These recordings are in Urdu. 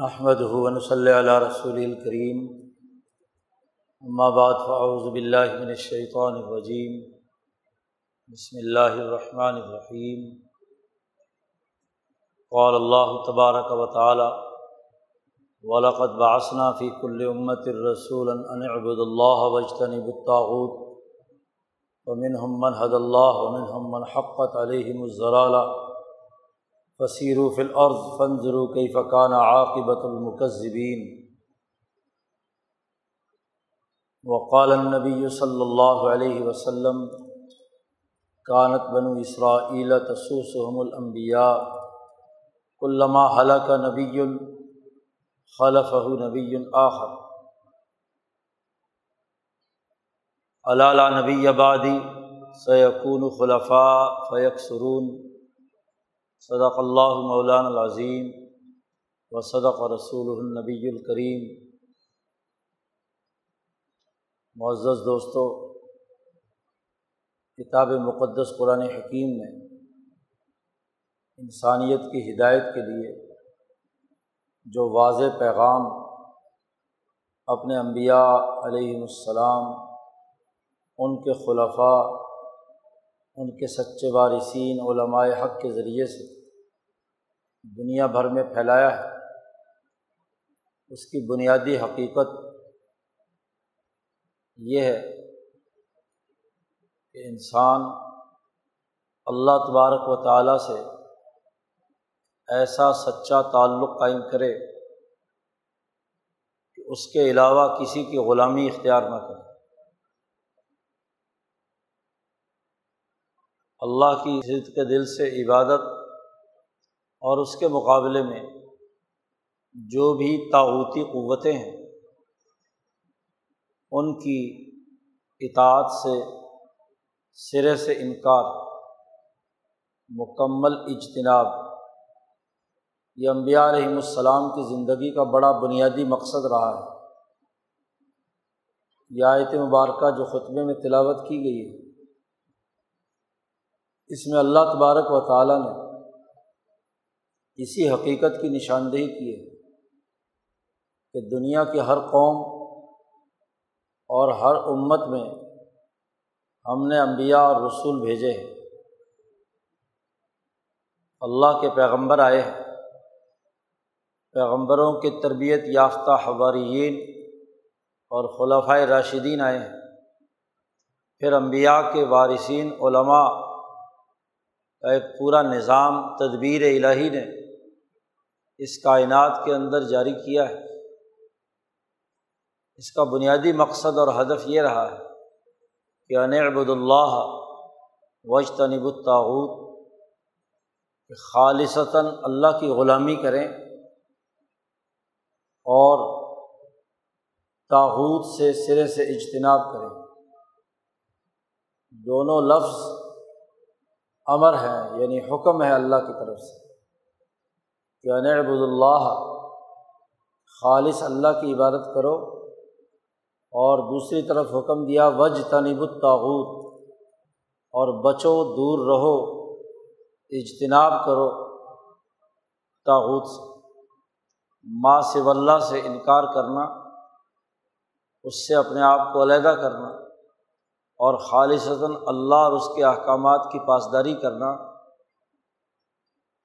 نحمد ہُون صلی اللہ رسول الکریم بعد فاعوذ باللہ من الشیطان الرجیم بسم اللہ الرحمن الرحیم قال اللہ تبارک و تعالی ولقد بعثنا فی کل امت الرسول ان اعبد اللہ وجتنب الطاغوت. ومنهم من حد اللہ ومنهم من حقت علیہم الضلالہ فصیر فی الارض فنظروا کیف کان عاقبۃ المکذبین. وقال النبی صلی اللہ علیہ وسلم، کانت بنو اسرائیل تسوسهم الانبیاء علامہ حلق نبی خلفہ نبی آخر. علالہ نبی آبادی سیقون خلفاء فیق سرون صدق اللہ مولان العظیم و صدق رسول النبی الکریم۔ معزز دوستوں کتاب مقدس قرآن حکیم میں انسانیت کی ہدایت کے لیے جو واضح پیغام اپنے انبیاء علیہم السلام، ان کے خلفاء، ان کے سچے وارثین، علماء حق کے ذریعے سے دنیا بھر میں پھیلایا ہے۔ اس کی بنیادی حقیقت یہ ہے کہ انسان اللہ تبارک و تعالیٰ سے ایسا سچا تعلق قائم کرے کہ اس کے علاوہ کسی کی غلامی اختیار نہ کرے۔ اللہ کی عزت کے دل سے عبادت اور اس کے مقابلے میں جو بھی تعوتی قوتیں ہیں، ان کی اطاعت سے، سرے سے انکار، مکمل اجتناب، یہ انبیاء علیہم السلام کی زندگی کا بڑا بنیادی مقصد رہا ہے۔ یہ آیت مبارکہ جو خطبے میں تلاوت کی گئی ہے، اس میں اللہ تبارک و تعالیٰ نے اسی حقیقت کی نشاندہی کی ہے کہ دنیا کی ہر قوم اور ہر امت میں ہم نے انبیاء اور رسول بھیجے ہیں۔ اللہ کے پیغمبر آئے ہیں۔ پیغمبروں کی تربیت یافتہ حواریین اور خلفۂ راشدین آئے ہیں۔ پھر انبیاء کے وارثین، علماء کا ایک پورا نظام، تدبیر الہی نے اس کائنات کے اندر جاری کیا ہے۔ اس کا بنیادی مقصد اور ہدف یہ رہا ہے کہ انعبد اللہ وج تنب الطاعود کہ خالصتاً اللہ کی غلامی کریں اور تاحود سے سرے سے اجتناب کریں۔ دونوں لفظ امر ہے یعنی حکم ہے اللہ کی طرف سے۔ کہ انعبد اللہ، خالص اللہ کی عبادت کرو۔ اور دوسری طرف حکم دیا وج تنب الطاعود اور بچو، دور رہو، اجتناب کرو تاغوت سے۔ ماں سے اللہ سے انکار کرنا، اس سے اپنے آپ کو علیحدہ کرنا، اور خالصتاً اللہ اور اس کے احکامات کی پاسداری کرنا۔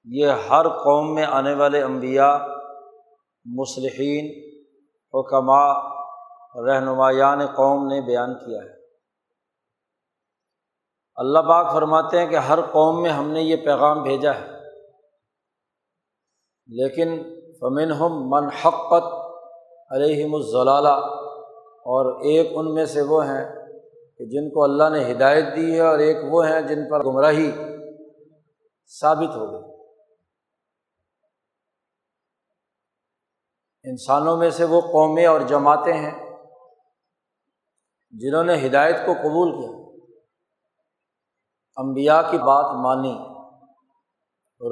یہ ہر قوم میں آنے والے انبیاء، مصلحین حکمہ رہنمایان قوم نے بیان کیا ہے۔ اللہ پاک فرماتے ہیں کہ ہر قوم میں ہم نے یہ پیغام بھیجا ہے۔ لیکن فمن ہم من حقت علیہم الضلالہ، اور ایک ان میں سے وہ ہیں کہ جن کو اللہ نے ہدایت دی ہے اور ایک وہ ہیں جن پر گمراہی ثابت ہو گئی۔ انسانوں میں سے وہ قومیں اور جماعتیں ہیں جنہوں نے ہدایت کو قبول کیا۔ امبیا کی بات مانی،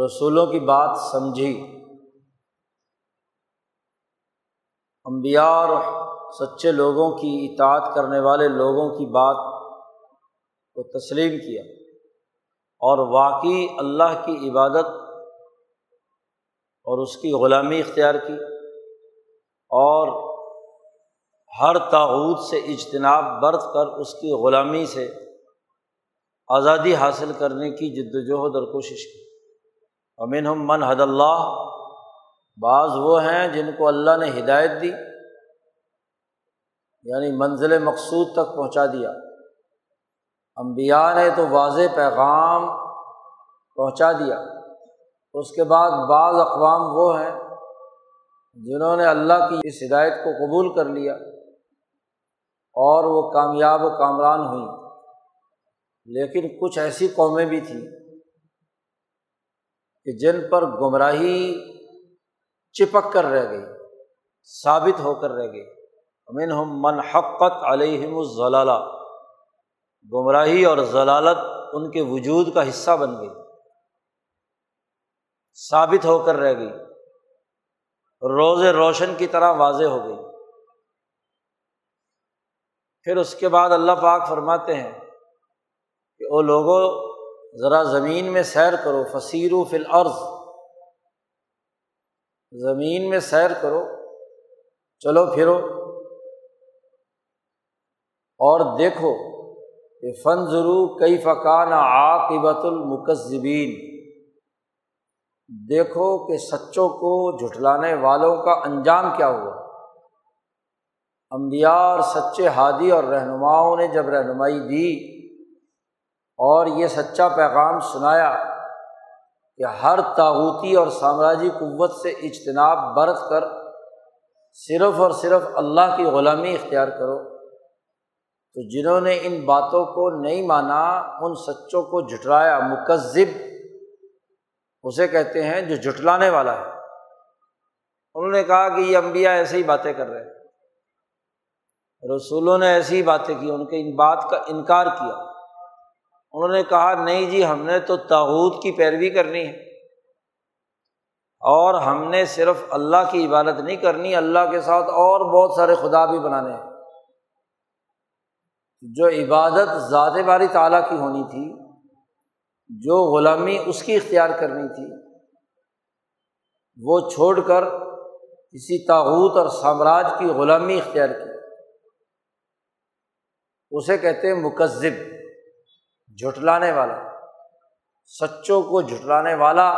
رسولوں کی بات سمجھی۔ امبیا اور سچے لوگوں کی اطاعت کرنے والے لوگوں کی بات کو تسلیم کیا اور واقعی اللہ کی عبادت اور اس کی غلامی اختیار کی۔ اور ہر تعود سے اجتناب برت کر اس کی غلامی سے آزادی حاصل کرنے کی جد وجہد اور کوشش کی۔ امین ہم من حد اللہ، بعض وہ ہیں جن کو اللہ نے ہدایت دی یعنی منزل مقصود تک پہنچا دیا۔ امبیا نے تو واضح پیغام پہنچا دیا۔ اس کے بعد بعض اقوام وہ ہیں جنہوں نے اللہ کی اس ہدایت کو قبول کر لیا اور وہ کامیاب و کامران ہوئیں۔ لیکن کچھ ایسی قومیں بھی تھیں کہ جن پر گمراہی چپک کر رہ گئی، ثابت ہو کر رہ گئی۔ امن ہم من حقت علیہم الضلالہ۔ گمراہی اور ضلالت ان کے وجود کا حصہ بن گئی، ثابت ہو کر رہ گئی۔ روز روشن کی طرح واضح ہو گئی۔ پھر اس کے بعد اللہ پاک فرماتے ہیں کہ وہ لوگوں ذرا زمین میں سیر کرو فصیر و فل عرض زمین میں سیر کرو، چلو پھرو۔ اور دیکھو کہ فن ضرو کئی فقان عاقبت المکذبین۔ دیکھو کہ سچوں کو جھٹلانے والوں کا انجام کیا ہوا۔ امبیا اور سچے ہادی اور رہنماؤں نے جب رہنمائی دی اور یہ سچا پیغام سنایا کہ ہر تاوتی اور سامراجی قوت سے اجتناب برت کر صرف اور صرف اللہ کی غلامی اختیار کرو، تو جنہوں نے ان باتوں کو نہیں مانا، ان سچوں کو جھٹلایا، مکذب اسے کہتے ہیں جو جھٹلانے والا ہے۔ انہوں نے کہا کہ یہ امبیا ایسے ہی باتیں کر رہے ہیں۔ رسولوں نے ایسی ہی باتیں کی، ان کے ان بات کا انکار کیا۔ انہوں نے کہا، نہیں جی ہم نے تو تاوت کی پیروی کرنی ہے۔ اور ہم نے صرف اللہ کی عبادت نہیں کرنی، اللہ کے ساتھ اور بہت سارے خدا بھی بنانے ہیں۔ جو عبادت ذات باری تعالیٰ کی ہونی تھی جو غلامی اس کی اختیار کرنی تھی، وہ چھوڑ کر کسی تاوت اور سامراج کی غلامی اختیار کی۔ اسے کہتے ہیں مکذب، جھٹلانے والا۔ سچوں کو جھٹلانے والا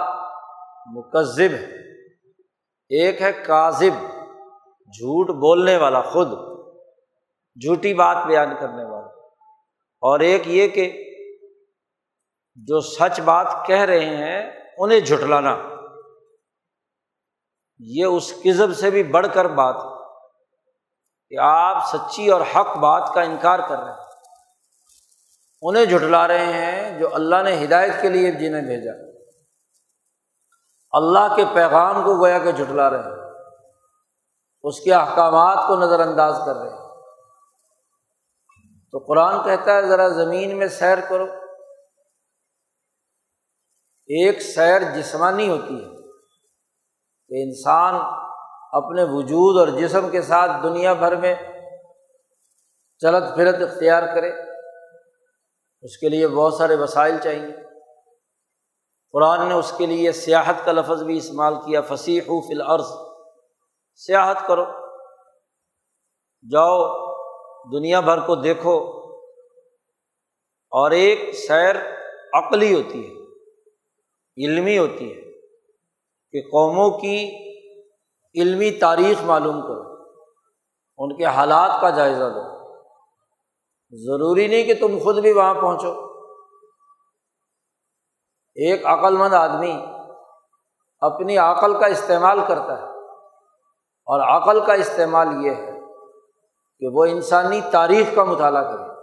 مکذب ہے۔ ایک ہے کاذب، جھوٹ بولنے والا خود، جھوٹی بات بیان کرنے والا۔ اور ایک یہ کہ جو سچ بات کہہ رہے ہیں، انہیں جھٹلانا۔ یہ اس کزب سے بھی بڑھ کر بات کہ آپ سچی اور حق بات کا انکار کر رہے ہیں۔ انہیں جھٹلا رہے ہیں جو اللہ نے ہدایت کے لیے جنہیں بھیجا۔ اللہ کے پیغام کو گویا کہ جھٹلا رہے ہیں۔ اس کے احکامات کو نظر انداز کر رہے ہیں۔ تو قرآن کہتا ہے، ذرا زمین میں سیر کرو۔ ایک سیر جسمانی ہوتی ہے۔ کہ انسان اپنے وجود اور جسم کے ساتھ دنیا بھر میں چلت پھرت اختیار کرے۔ اس کے لیے بہت سارے وسائل چاہیے۔ قرآن نے اس کے لیے سیاحت کا لفظ بھی استعمال کیا فصیح فی الارض۔ سیاحت کرو۔ جاؤ، دنیا بھر کو دیکھو۔ اور ایک سیر عقلی ہوتی ہے۔ علمی ہوتی ہے کہ قوموں کی علمی تاریخ معلوم کرو، ان کے حالات کا جائزہ دو۔ ضروری نہیں کہ تم خود بھی وہاں پہنچو۔ ایک عقل مند آدمی اپنی عقل کا استعمال کرتا ہے اور عقل کا استعمال یہ ہے کہ وہ انسانی تاریخ کا مطالعہ کرے،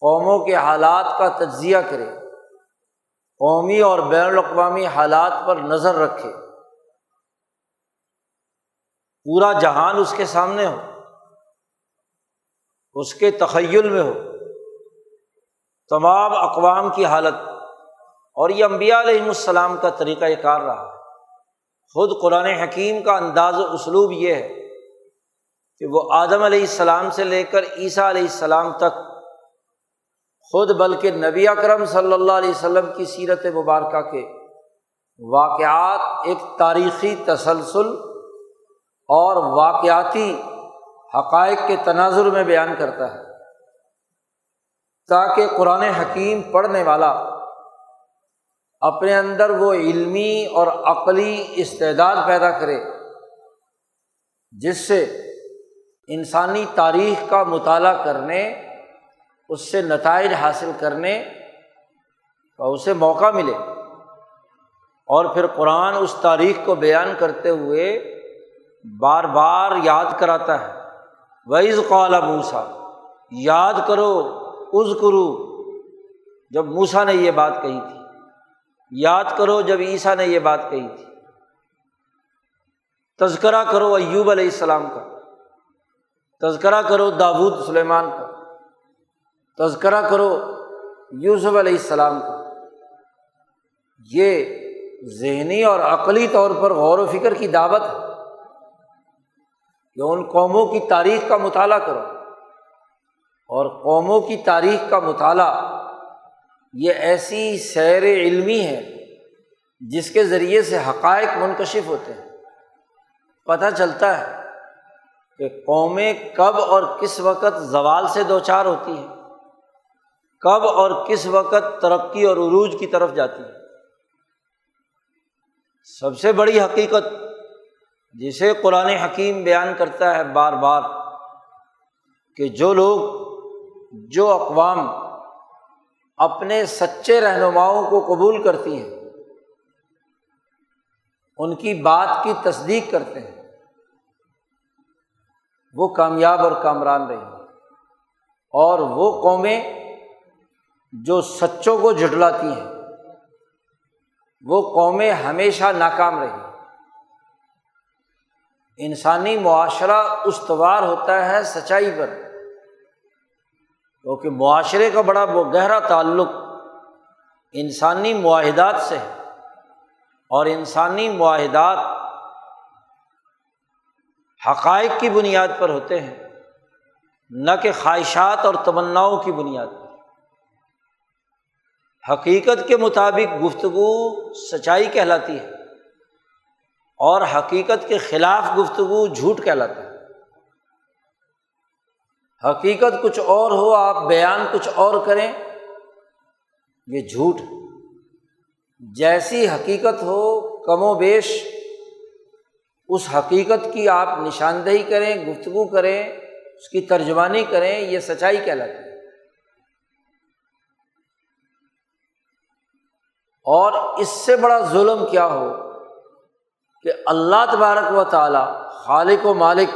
قوموں کے حالات کا تجزیہ کرے۔ قومی اور بین الاقوامی حالات پر نظر رکھے۔ پورا جہان اس کے سامنے ہو۔ اس کے تخیل میں ہو۔ تمام اقوام کی حالت۔ اور یہ امبیا علیہم السلام کا طریقۂ کار رہا۔ خود قرآن حکیم کا انداز و اسلوب یہ ہے کہ وہ آدم علیہ السلام سے لے کر عیسیٰ علیہ السلام تک خود بلکہ نبی اکرم صلی اللہ علیہ وسلم کی سیرت مبارکہ کے واقعات ایک تاریخی تسلسل اور واقعاتی حقائق کے تناظر میں بیان کرتا ہے۔ تاکہ قرآن حکیم پڑھنے والا اپنے اندر وہ علمی اور عقلی استعداد پیدا کرے، جس سے انسانی تاریخ کا مطالعہ کرنے اس سے نتائج حاصل کرنے کا اسے موقع ملے۔ اور پھر قرآن اس تاریخ کو بیان کرتے ہوئے بار بار یاد کراتا ہے۔ وعز قالا موسا یاد کرو از کرو جب موسا نے یہ بات کہی تھی، یاد کرو جب عیسیٰ نے یہ بات کہی تھی۔ تذکرہ کرو ایوب علیہ السلام کا۔ تذکرہ کرو داود سلیمان کا۔ تذکرہ کرو یوسف علیہ السلام کا یہ ذہنی اور عقلی طور پر غور و فکر کی دعوت ہے کہ ان قوموں کی تاریخ کا مطالعہ کرو۔ اور قوموں کی تاریخ کا مطالعہ یہ ایسی سیر علمی ہے جس کے ذریعے سے حقائق منکشف ہوتے ہیں۔ پتہ چلتا ہے کہ قومیں کب اور کس وقت زوال سے دو چار ہوتی ہیں۔ کب اور کس وقت ترقی اور عروج کی طرف جاتی ہے۔ سب سے بڑی حقیقت جسے قرآن حکیم بیان کرتا ہے بار بار کہ جو لوگ، جو اقوام اپنے سچے رہنماؤں کو قبول کرتی ہیں، ان کی بات کی تصدیق کرتے ہیں، وہ کامیاب اور کامران رہی اور وہ قومیں جو سچوں کو جھٹلاتی ہیں، وہ قومیں ہمیشہ ناکام رہی انسانی معاشرہ استوار ہوتا ہے سچائی پر۔ کیونکہ معاشرے کا بڑا گہرا تعلق انسانی معاہدات سے ہے۔ اور انسانی معاہدات حقائق کی بنیاد پر ہوتے ہیں، نہ کہ خواہشات اور تمناؤں کی بنیاد پر۔ حقیقت کے مطابق گفتگو سچائی کہلاتی ہے اور حقیقت کے خلاف گفتگو جھوٹ کہلاتا ہے۔ حقیقت کچھ اور ہو، آپ بیان کچھ اور کریں، یہ جھوٹ جیسی حقیقت ہو، کم و بیش اس حقیقت کی آپ نشاندہی کریں، گفتگو کریں، اس کی ترجمانی کریں، یہ سچائی کہلاتی ہے۔ اور اس سے بڑا ظلم کیا ہو کہ اللہ تبارک و تعالیٰ خالق و مالک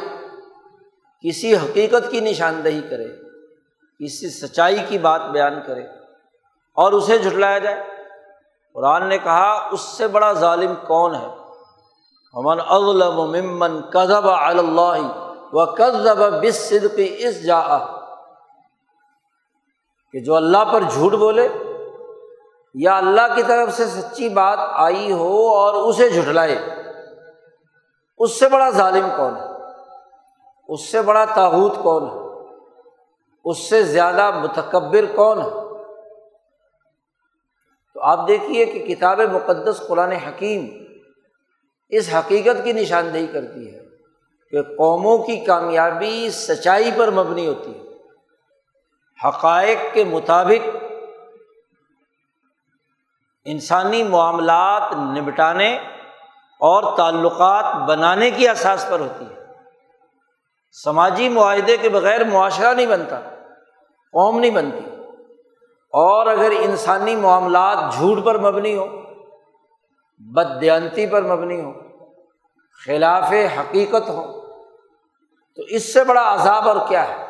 کسی حقیقت کی نشاندہی کرے، کسی سچائی کی بات بیان کرے اور اسے جھٹلایا جائے۔ قرآن نے کہا، اس سے بڑا ظالم کون ہے؟ امن اظلم ممن کذب اللہ و کذب بس صدقی اس جا کہ جو اللہ پر جھوٹ بولے یا اللہ کی طرف سے سچی بات آئی ہو اور اسے جھٹلائے، اس سے بڑا ظالم کون ہے؟ اس سے بڑا تاحود کون ہے؟ اس سے زیادہ متکبر کون ہے؟ تو آپ دیکھیے کہ کتاب مقدس قرآن حکیم اس حقیقت کی نشاندہی کرتی ہے کہ قوموں کی کامیابی سچائی پر مبنی ہوتی ہے۔ حقائق کے مطابق انسانی معاملات نمٹانے اور تعلقات بنانے کی احساس پر ہوتی ہے۔ سماجی معاہدے کے بغیر معاشرہ نہیں بنتا، قوم نہیں بنتی۔ اور اگر انسانی معاملات جھوٹ پر مبنی ہو بدیانتی پر مبنی ہو خلاف حقیقت ہو تو اس سے بڑا عذاب اور کیا ہے؟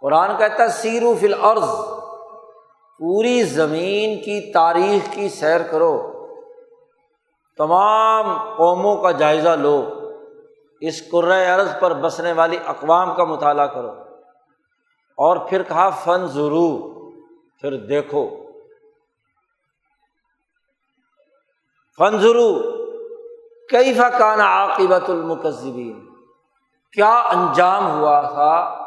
قرآن کہتا ہے سیرو فل عرض پوری زمین کی تاریخ کی سیر کرو۔ تمام قوموں کا جائزہ لو۔ اس عرض پر بسنے والی اقوام کا مطالعہ کرو۔ اور پھر کہا، فن ضرور۔ پھر دیکھو۔ فن ضرور۔ کئی فقان عاقبت المکذبین؟ کیا انجام ہوا تھا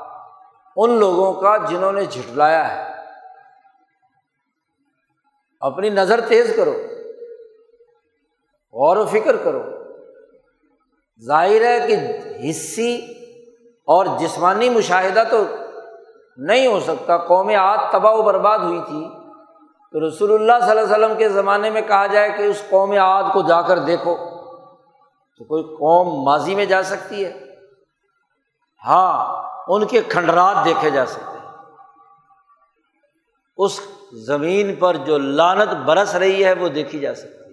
ان لوگوں کا جنہوں نے جھٹلایا ہے؟ اپنی نظر تیز کرو غور و فکر کرو ظاہر ہے کہ حصی اور جسمانی مشاہدہ تو نہیں ہو سکتا۔ قوم عاد تباہ و برباد ہوئی تھی۔ تو رسول اللہ صلی اللہ علیہ وسلم کے زمانے میں کہا جائے کہ اس قوم عاد کو جا کر دیکھو۔ تو کوئی قوم ماضی میں جا سکتی ہے؟ ہاں ان کے کھنڈرات دیکھے جا سکتے ہیں۔ اس زمین پر جو لانت برس رہی ہے وہ دیکھی جا سکتی ہے۔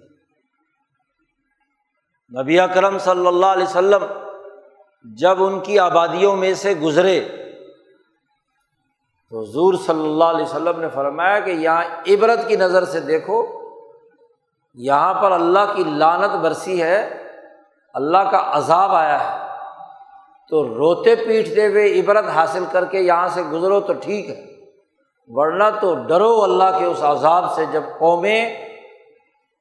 نبی اکرم صلی اللہ علیہ وسلم جب ان کی آبادیوں میں سے گزرے، تو حضور صلی اللہ علیہ وسلم نے فرمایا کہ یہاں عبرت کی نظر سے دیکھو، یہاں پر اللہ کی لانت برسی ہے، اللہ کا عذاب آیا ہے۔ تو روتے پیٹتے ہوئے عبرت حاصل کر کے یہاں سے گزرو تو ٹھیک ہے۔ ورنہ تو ڈرو اللہ کے اس عذاب سے جب قومیں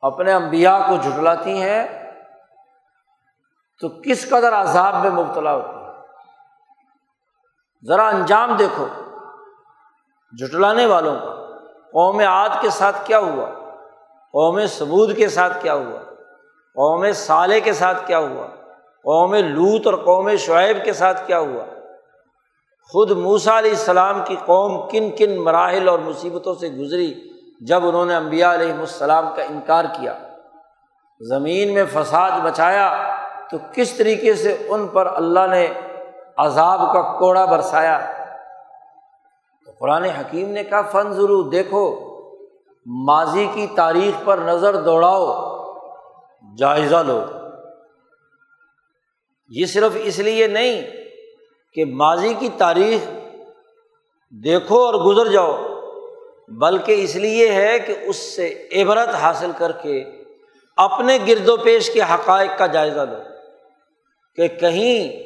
اپنے امبیا کو جھٹلاتی ہیں، تو کس قدر عذاب میں مبتلا ہوتی ہے ذرا انجام دیکھو جھٹلانے والوں کا۔ قوم عاد کے ساتھ کیا ہوا؟ قوم سبود کے ساتھ کیا ہوا؟ قوم صالح کے ساتھ کیا ہوا؟ قوم لوت اور قوم شعیب کے ساتھ کیا ہوا؟ خود موسا علیہ السلام کی قوم کن کن مراحل اور مصیبتوں سے گزری جب انہوں نے امبیا علیہ السلام کا انکار کیا۔ زمین میں فساد بچایا تو کس طریقے سے ان پر اللہ نے عذاب کا کوڑا برسایا؟ تو قرآن حکیم نے کہا فن ضرور دیکھو، ماضی کی تاریخ پر نظر دوڑاؤ، جائزہ لو۔ یہ صرف اس لیے نہیں کہ ماضی کی تاریخ دیکھو اور گزر جاؤ، بلکہ اس لیے ہے کہ اس سے عبرت حاصل کر کے اپنے گرد و پیش کے حقائق کا جائزہ لو کہ کہیں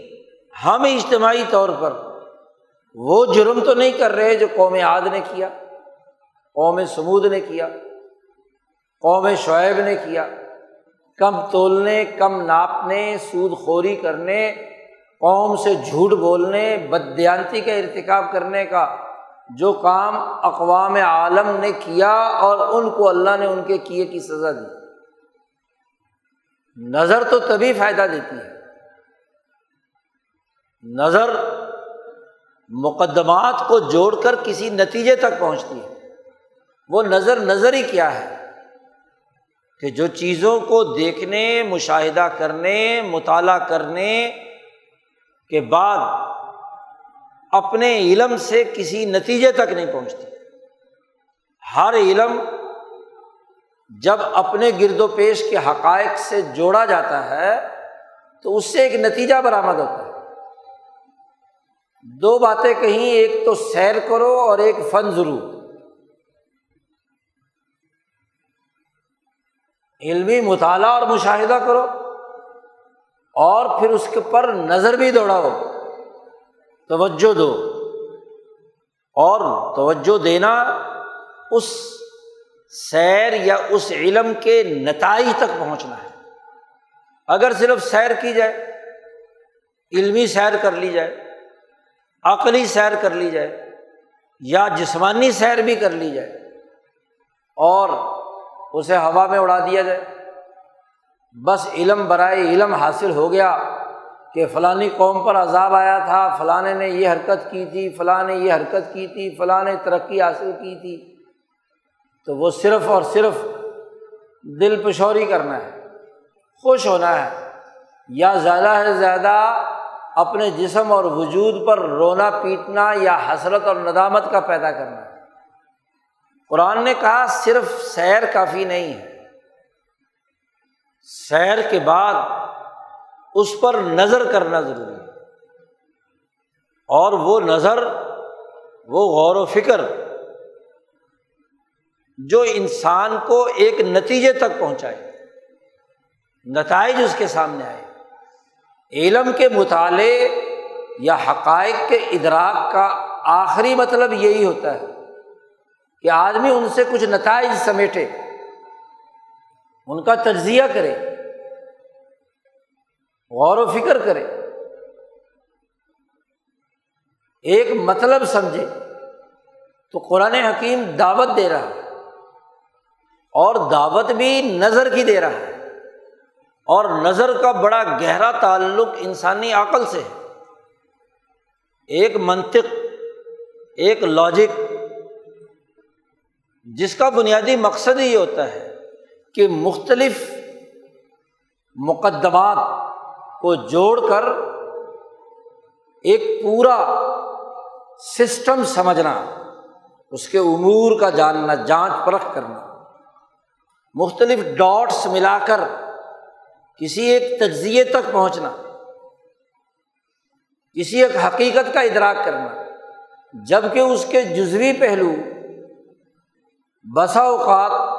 ہم اجتماعی طور پر وہ جرم تو نہیں کر رہے جو قوم عاد نے کیا، قوم سمود نے کیا، قوم شعیب نے کیا۔ کم تولنے، کم ناپنے، سود خوری کرنے قوم سے جھوٹ بولنے بدیانتی کا ارتکاب کرنے کا جو کام اقوام عالم نے کیا اور ان کو اللہ نے ان کے کیے کی سزا دی۔ نظر تو تبھی فائدہ دیتی ہے۔ نظر مقدمات کو جوڑ کر کسی نتیجے تک پہنچتی ہے۔ وہ نظر نظر ہی کیا ہے؟ کہ جو چیزوں کو دیکھنے، مشاہدہ کرنے، مطالعہ کرنے کے بعد اپنے علم سے کسی نتیجے تک نہیں پہنچتی۔ ہر علم جب اپنے گرد و پیش کے حقائق سے جوڑا جاتا ہے، تو اس سے ایک نتیجہ برآمد ہوتا ہے۔ دو باتیں کہیں، ایک تو سیر کرو اور ایک فن ضرور۔ علمی مطالعہ اور مشاہدہ کرو۔ اور پھر اس کے پر نظر بھی دوڑاؤ، توجہ دو۔ اور توجہ دینا اس سیر یا اس علم کے نتائج تک پہنچنا ہے۔ اگر صرف سیر کی جائے، علمی سیر کر لی جائے، عقلی سیر کر لی جائے، یا جسمانی سیر بھی کر لی جائے اور اسے ہوا میں اڑا دیا جائے۔ بس علم برائے علم حاصل ہو گیا کہ فلانی قوم پر عذاب آیا تھا فلاں نے یہ حرکت کی تھی فلاں نے یہ حرکت کی تھی فلاں نے ترقی حاصل کی تھی۔ تو وہ صرف اور صرف دل پشوری کرنا ہے، خوش ہونا ہے۔ یا زیادہ سے زیادہ اپنے جسم اور وجود پر رونا پیٹنا یا حسرت اور ندامت کا پیدا کرنا۔ قرآن نے کہا، صرف سیر کافی نہیں ہے۔ سیر کے بعد اس پر نظر کرنا ضروری ہے۔ اور وہ نظر، وہ غور و فکر جو انسان کو ایک نتیجے تک پہنچائے، نتائج اس کے سامنے آئے۔ علم کے مطالعے یا حقائق کے ادراک کا آخری مطلب یہی ہوتا ہے کہ آدمی ان سے کچھ نتائج سمیٹے۔ ان کا تجزیہ کرے، غور و فکر کرے، ایک مطلب سمجھے تو قرآن حکیم دعوت دے رہا ہے اور دعوت بھی نظر کی دے رہا ہے اور نظر کا بڑا گہرا تعلق انسانی عقل سے ہے۔ ایک منطق، ایک لاجک جس کا بنیادی مقصد یہ ہوتا ہے کہ مختلف مقدمات کو جوڑ کر ایک پورا سسٹم سمجھنا، اس کے امور کا جاننا، جانچ پرکھ کرنا۔ مختلف ڈاٹس ملا کر کسی ایک تجزیے تک پہنچنا، کسی ایک حقیقت کا ادراک کرنا۔ جبکہ اس کے جزوی پہلو بسا اوقات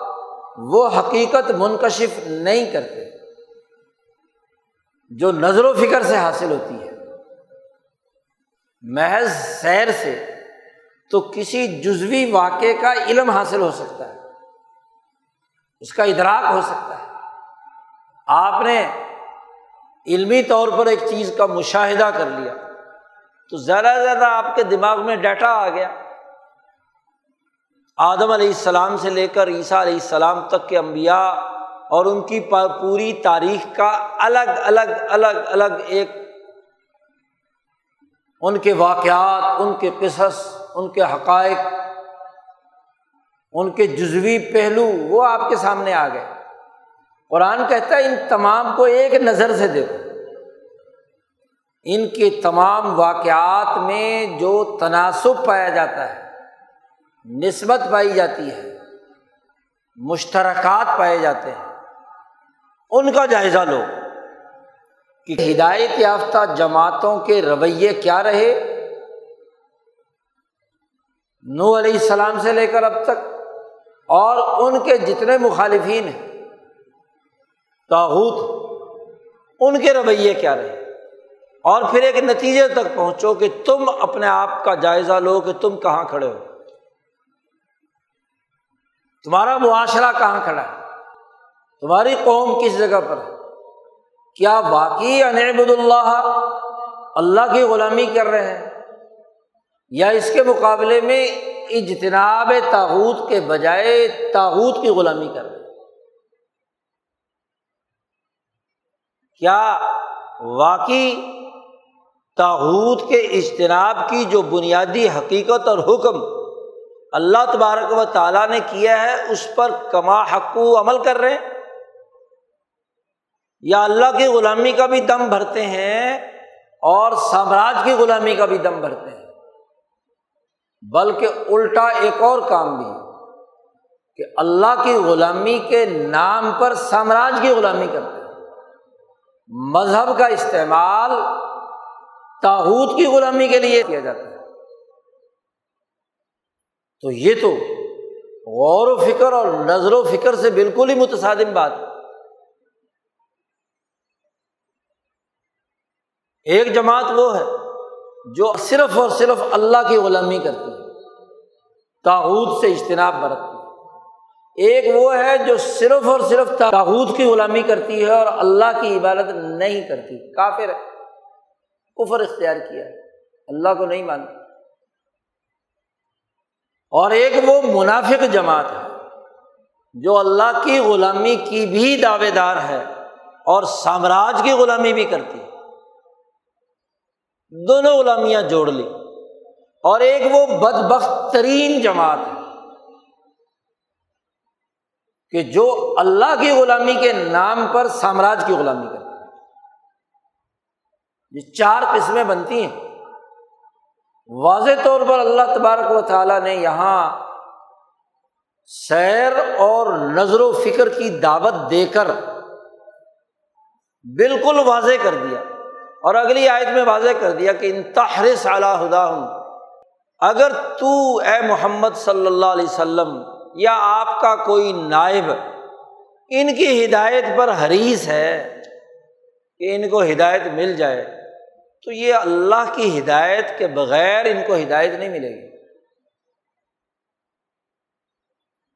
وہ حقیقت منکشف نہیں کرتے جو نظر و فکر سے حاصل ہوتی ہے۔ محض سیر سے تو کسی جزوی واقعے کا علم حاصل ہو سکتا ہے، اس کا ادراک ہو سکتا ہے۔ آپ نے علمی طور پر ایک چیز کا مشاہدہ کر لیا تو زیادہ سے زیادہ آپ کے دماغ میں ڈیٹا آ گیا۔ آدم علیہ السلام سے لے کر عیسیٰ علیہ السلام تک کے انبیاء اور ان کی پوری تاریخ کا الگ الگ الگ الگ ایک ان کے واقعات، ان کے قصص، ان کے حقائق، ان کے جزوی پہلو وہ آپ کے سامنے آ گئے۔ قرآن کہتا ہے، ان تمام کو ایک نظر سے دیکھو۔ ان کے تمام واقعات میں جو تناسب پایا جاتا ہے نسبت پائی جاتی ہے، مشترکات پائے جاتے ہیں۔ ان کا جائزہ لو کہ ہدایت یافتہ جماعتوں کے رویے کیا رہے۔ نو علیہ السلام سے لے کر اب تک اور ان کے جتنے مخالفین ہیں تاحوت ان کے رویے کیا رہے۔ اور پھر ایک نتیجے تک پہنچو کہ تم اپنے آپ کا جائزہ لو کہ تم کہاں کھڑے ہو۔ تمہارا معاشرہ کہاں کھڑا ہے؟ تمہاری قوم کس جگہ پر ہے؟ کیا واقعی انعبد اللہ اللہ کی غلامی کر رہے ہیں؟ یا اس کے مقابلے میں اجتناب تاحود کے بجائے تاحود کی غلامی کر رہے ہیں؟ کیا واقعی تاحود کے اجتناب کی جو بنیادی حقیقت اور حکم اللہ تبارک و تعالیٰ نے کیا ہے، اس پر کما حقو عمل کر رہے ہیں۔ یا اللہ کی غلامی کا بھی دم بھرتے ہیں اور سامراج کی غلامی کا بھی دم بھرتے ہیں۔ بلکہ الٹا ایک اور کام بھی، کہ اللہ کی غلامی کے نام پر سامراج کی غلامی کرتے ہیں۔ مذہب کا استعمال تاحود کی غلامی کے لیے کیا جاتا ہے۔ تو یہ تو غور و فکر اور نظر و فکر سے بالکل ہی متصادم بات ایک جماعت وہ ہے جو صرف اور صرف اللہ کی غلامی کرتی ہے تاحود سے اجتناب برتتی ہے۔ ایک وہ ہے جو صرف اور صرف تاحود کی غلامی کرتی ہے اور اللہ کی عبادت نہیں کرتی، کافر ہے۔ کفر اختیار کیا ہے۔ اللہ کو نہیں مانتی اور ایک وہ منافق جماعت ہے جو اللہ کی غلامی کی بھی دعوے دار ہے اور سامراج کی غلامی بھی کرتی ہے۔ دونوں غلامیاں جوڑ لی۔ اور ایک وہ بد بخت ترین جماعت ہے کہ جو اللہ کی غلامی کے نام پر سامراج کی غلامی کرتی ہے۔ یہ چار قسمیں بنتی ہیں۔ واضح طور پر اللہ تبارک و تعالیٰ نے یہاں سیر اور نظر و فکر کی دعوت دے کر بالکل واضح کر دیا اور اگلی آیت میں واضح کر دیا کہ ان تحر صلاح ہدا ہوں اگر تو اے محمد صلی اللہ علیہ وسلم یا آپ کا کوئی نائب ان کی ہدایت پر حریث ہے کہ ان کو ہدایت مل جائے تو یہ اللہ کی ہدایت کے بغیر ان کو ہدایت نہیں ملے گی۔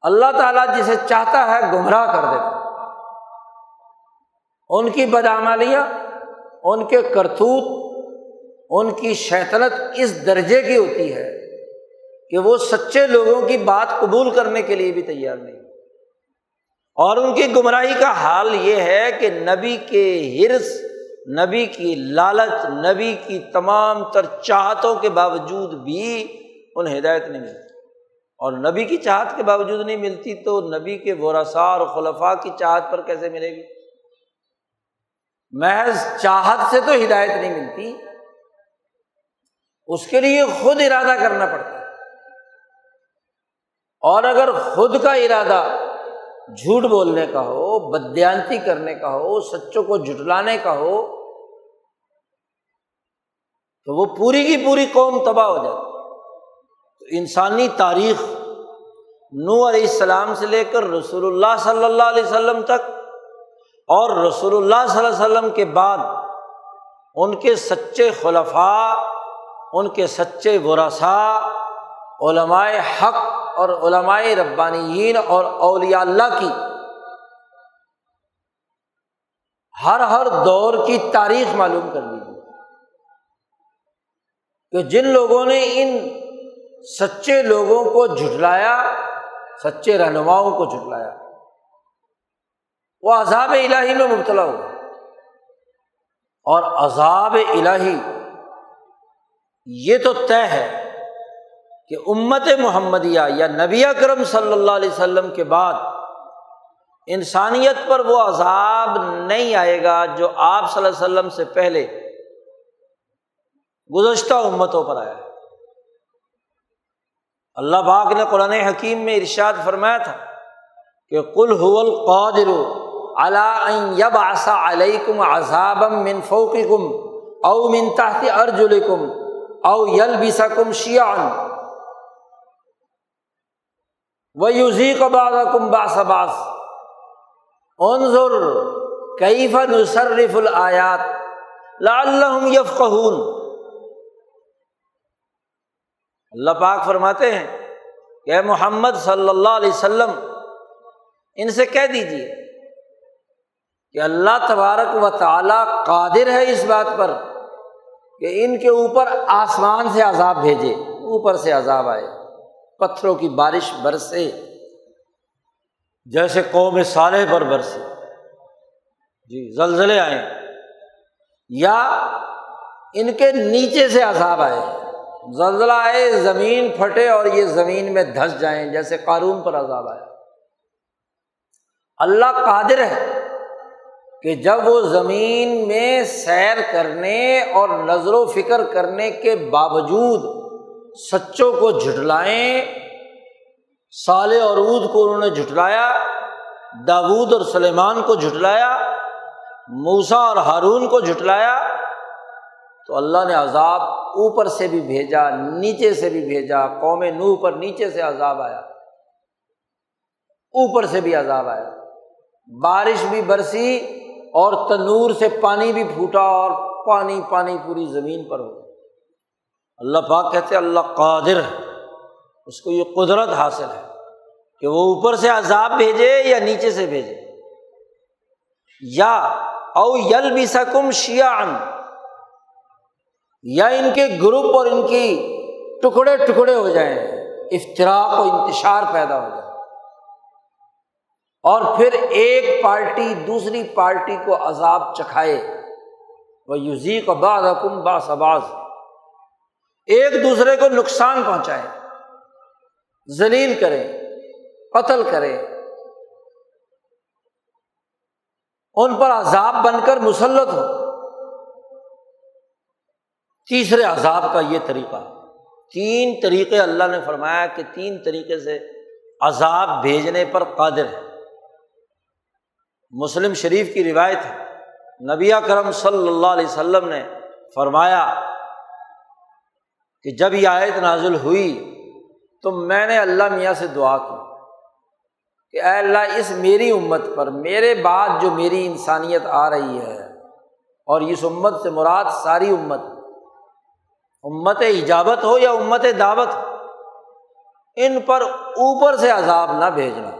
اللہ تعالیٰ جسے چاہتا ہے گمراہ کر دیتا ان کی بدعمالیاں، ان کے کرتوت، ان کی شیطنت اس درجے کی ہوتی ہے کہ وہ سچے لوگوں کی بات قبول کرنے کے لیے بھی تیار نہیں۔ اور ان کی گمراہی کا حال یہ ہے کہ نبی کے ہرس نبی کی لالچ، نبی کی تمام تر چاہتوں کے باوجود بھی انہیں ہدایت نہیں ملتی۔ اور نبی کی چاہت کے باوجود نہیں ملتی تو نبی کے ورثا اور خلفاء کی چاہت پر کیسے ملے گی؟ محض چاہت سے تو ہدایت نہیں ملتی، اس کے لیے خود ارادہ کرنا پڑتا ہے۔ اور اگر خود کا ارادہ جھوٹ بولنے کا ہو، بدیانتی کرنے کا ہو، سچوں کو جھٹلانے کا ہو، تو وہ پوری کی پوری قوم تباہ ہو جاتی۔ تو انسانی تاریخ نو علیہ السلام سے لے کر رسول اللہ صلی اللہ علیہ وسلم تک اور رسول اللہ صلی اللہ علیہ وسلم کے بعد ان کے سچے خلفاء، ان کے سچے ورثا علمائے حق اور علمائے ربانیین اور اولیاء اللہ کی ہر ہر دور کی تاریخ معلوم کر لیجیے کہ جن لوگوں نے ان سچے لوگوں کو جھٹلایا، سچے رہنماؤں کو جھٹلایا، وہ عذاب الہی میں مبتلا ہوا اور عذاب الہی، یہ تو طے ہے کہ امت محمدیہ یا نبی کرم صلی اللہ علیہ وسلم کے بعد انسانیت پر وہ عذاب نہیں آئے گا جو آپ صلی اللہ علیہ وسلم سے پہلے گزشتہ امتوں پر آیا اللہ باغ نے قرآن حکیم میں ارشاد فرمایا تھا کہ کل حول قادر یب آسا علیہ کم عذابم من فوقی کم او من تحت ارجل کم او یل بسا کم وہ یوزی کو باغ کم باس انظر کیف نصرف الآیات لعلہم یفقہون اللہ پاک فرماتے ہیں کہ محمد صلی اللہ علیہ وسلم، ان سے کہہ دیجیے کہ اللہ تبارک و تعالیٰ قادر ہے اس بات پر کہ ان کے اوپر آسمان سے عذاب بھیجے، اوپر سے عذاب آئے۔ پتھروں کی بارش برسے، جیسے قوم صالح پر برسے۔ جی زلزلے آئے۔ یا ان کے نیچے سے عذاب آئے۔ زلزلہ آئے، زمین پھٹے اور یہ زمین میں دھس جائیں، جیسے قارون پر عذاب آیا۔ اللہ قادر ہے کہ جب وہ زمین میں سیر کرنے اور نظر و فکر کرنے کے باوجود سچوں کو جھٹلائیں۔ سال اور عود کو انہوں نے جھٹلایا، داود اور سلیمان کو جھٹلایا موسا اور ہارون کو جھٹلایا۔ تو اللہ نے عذاب اوپر سے بھی بھیجا، نیچے سے بھی بھیجا، قوم نو پر نیچے سے عذاب آیا۔ اوپر سے بھی عذاب آیا۔ بارش بھی برسی اور تنور سے پانی بھی پھوٹا اور پانی پانی پوری زمین پر ہو اللہ پاک کہتے اللہ قادر ہے۔ اس کو یہ قدرت حاصل ہے کہ وہ اوپر سے عذاب بھیجے یا نیچے سے بھیجے۔ یا او یل بھی سکم شیان یا ان کے گروپ اور ان کی ٹکڑے ٹکڑے ہو جائیں افطراک و انتشار پیدا ہو جائے۔ اور پھر ایک پارٹی دوسری پارٹی کو عذاب چکھائے۔ وہ یوزی کا بعض۔ حکم با سباز ایک دوسرے کو نقصان پہنچائے، ذلیل کرے، قتل کرے۔ ان پر عذاب بن کر مسلط ہو۔ تیسرے عذاب کا یہ طریقہ، تین طریقے اللہ نے فرمایا کہ تین طریقے سے عذاب بھیجنے پر قادر ہے۔ مسلم شریف کی روایت ہے، نبی کرم صلی اللہ علیہ وسلم نے فرمایا کہ جب یہ آیت نازل ہوئی تو میں نے اللہ میاں سے دعا کی کہ اے اللہ اس میری امت پر، میرے بعد جو میری انسانیت آ رہی ہے اور اس امت سے مراد ساری امت امت ایجابت ہو یا امت دعوت ہو ان پر اوپر سے عذاب نہ بھیجنا۔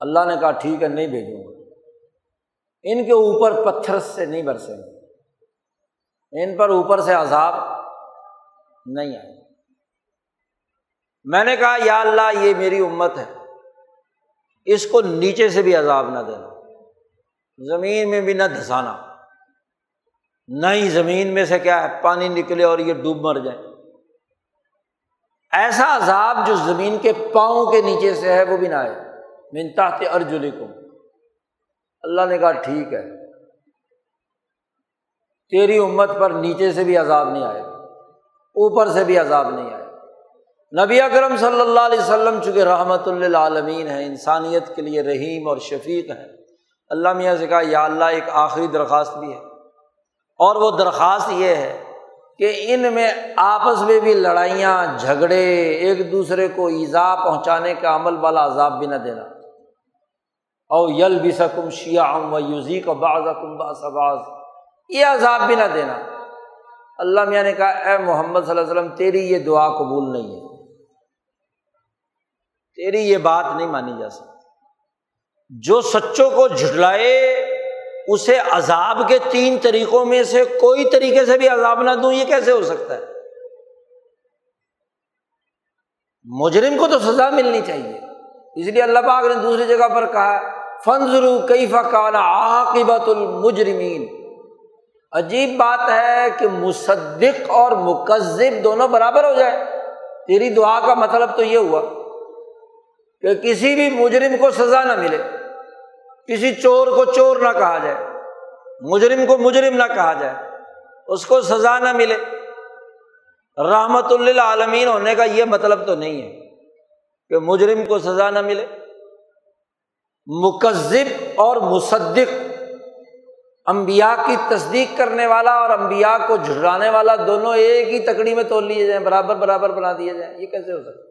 اللہ نے کہا ٹھیک ہے، نہیں بھیجوں گا۔ ان کے اوپر پتھر سے نہیں برسیں گے۔ ان پر اوپر سے عذاب نہیں آئے۔ میں نے کہا، یا اللہ، یہ میری امت ہے۔ اس کو نیچے سے بھی عذاب نہ دینا۔ زمین میں بھی نہ دھسانا۔ نہ ہی زمین میں سے کیا ہے؟ پانی نکلے اور یہ ڈوب مر جائے۔ ایسا عذاب جو زمین کے پاؤں کے نیچے سے ہے، وہ بھی نہ آئے۔ منتا ارجلی کو اللہ نے کہا، ٹھیک ہے۔ تیری امت پر نیچے سے بھی عذاب نہیں آئے، اوپر سے بھی عذاب نہیں آئے۔ نبی اکرم صلی اللہ علیہ وسلم چونکہ رحمت اللہ عالمین ہے انسانیت کے لیے رحیم اور شفیق ہے اللہ میاں سے کہا، یا اللہ، ایک آخری درخواست بھی ہے۔ اور وہ درخواست یہ ہے کہ ان میں آپس میں بھی لڑائیاں، جھگڑے، ایک دوسرے کو ایزا پہنچانے کا عمل والا عذاب بھی نہ دینا۔ او یل بھی سکم شیا و یوزی کا باز باز یہ عذاب بھی نہ دینا۔ اللہ میاں نے کہا، اے محمد صلی اللہ علیہ وسلم، تیری یہ دعا قبول نہیں ہے۔ تیری یہ بات نہیں مانی جا سکتی۔ جو سچوں کو جھٹلائے، اسے عذاب کے تین طریقوں میں سے کوئی طریقے سے بھی عذاب نہ دوں، یہ کیسے ہو سکتا ہے؟ مجرم کو تو سزا ملنی چاہیے۔ اس لیے اللہ پاک نے دوسری جگہ پر کہا فنزرو کئی فقان عاقبت المجرمین عجیب بات ہے کہ مصدق اور مکذب دونوں برابر ہو جائے۔ تیری دعا کا مطلب تو یہ ہوا کہ کسی بھی مجرم کو سزا نہ ملے، کسی چور کو چور نہ کہا جائے، مجرم کو مجرم نہ کہا جائے، اس کو سزا نہ ملے۔ رحمت اللہ عالمین ہونے کا یہ مطلب تو نہیں ہے کہ مجرم کو سزا نہ ملے۔ مکذب اور مصدق امبیا کی تصدیق کرنے والا اور امبیا کو جھڑانے والا دونوں ایک ہی تکڑی میں تول لیے جائیں، برابر برابر بنا دیے جائیں۔ یہ کیسے ہو سکتا؟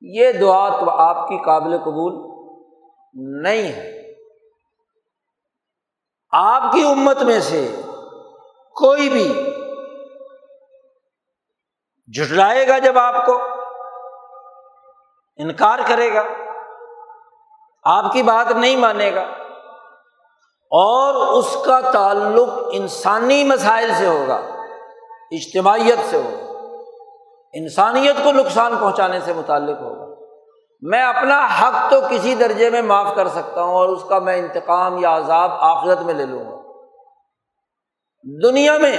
یہ دعا تو آپ کی قابل قبول نہیں ہے۔ آپ کی امت میں سے کوئی بھی جھٹلائے گا جب آپ کو، انکار کرے گا، آپ کی بات نہیں مانے گا۔ اور اس کا تعلق انسانی مسائل سے ہوگا، اجتماعیت سے ہوگا۔ انسانیت کو نقصان پہنچانے سے متعلق ہوگا۔ میں اپنا حق تو کسی درجے میں معاف کر سکتا ہوں اور اس کا میں انتقام یا عذاب آخرت میں لے لوں گا۔ دنیا میں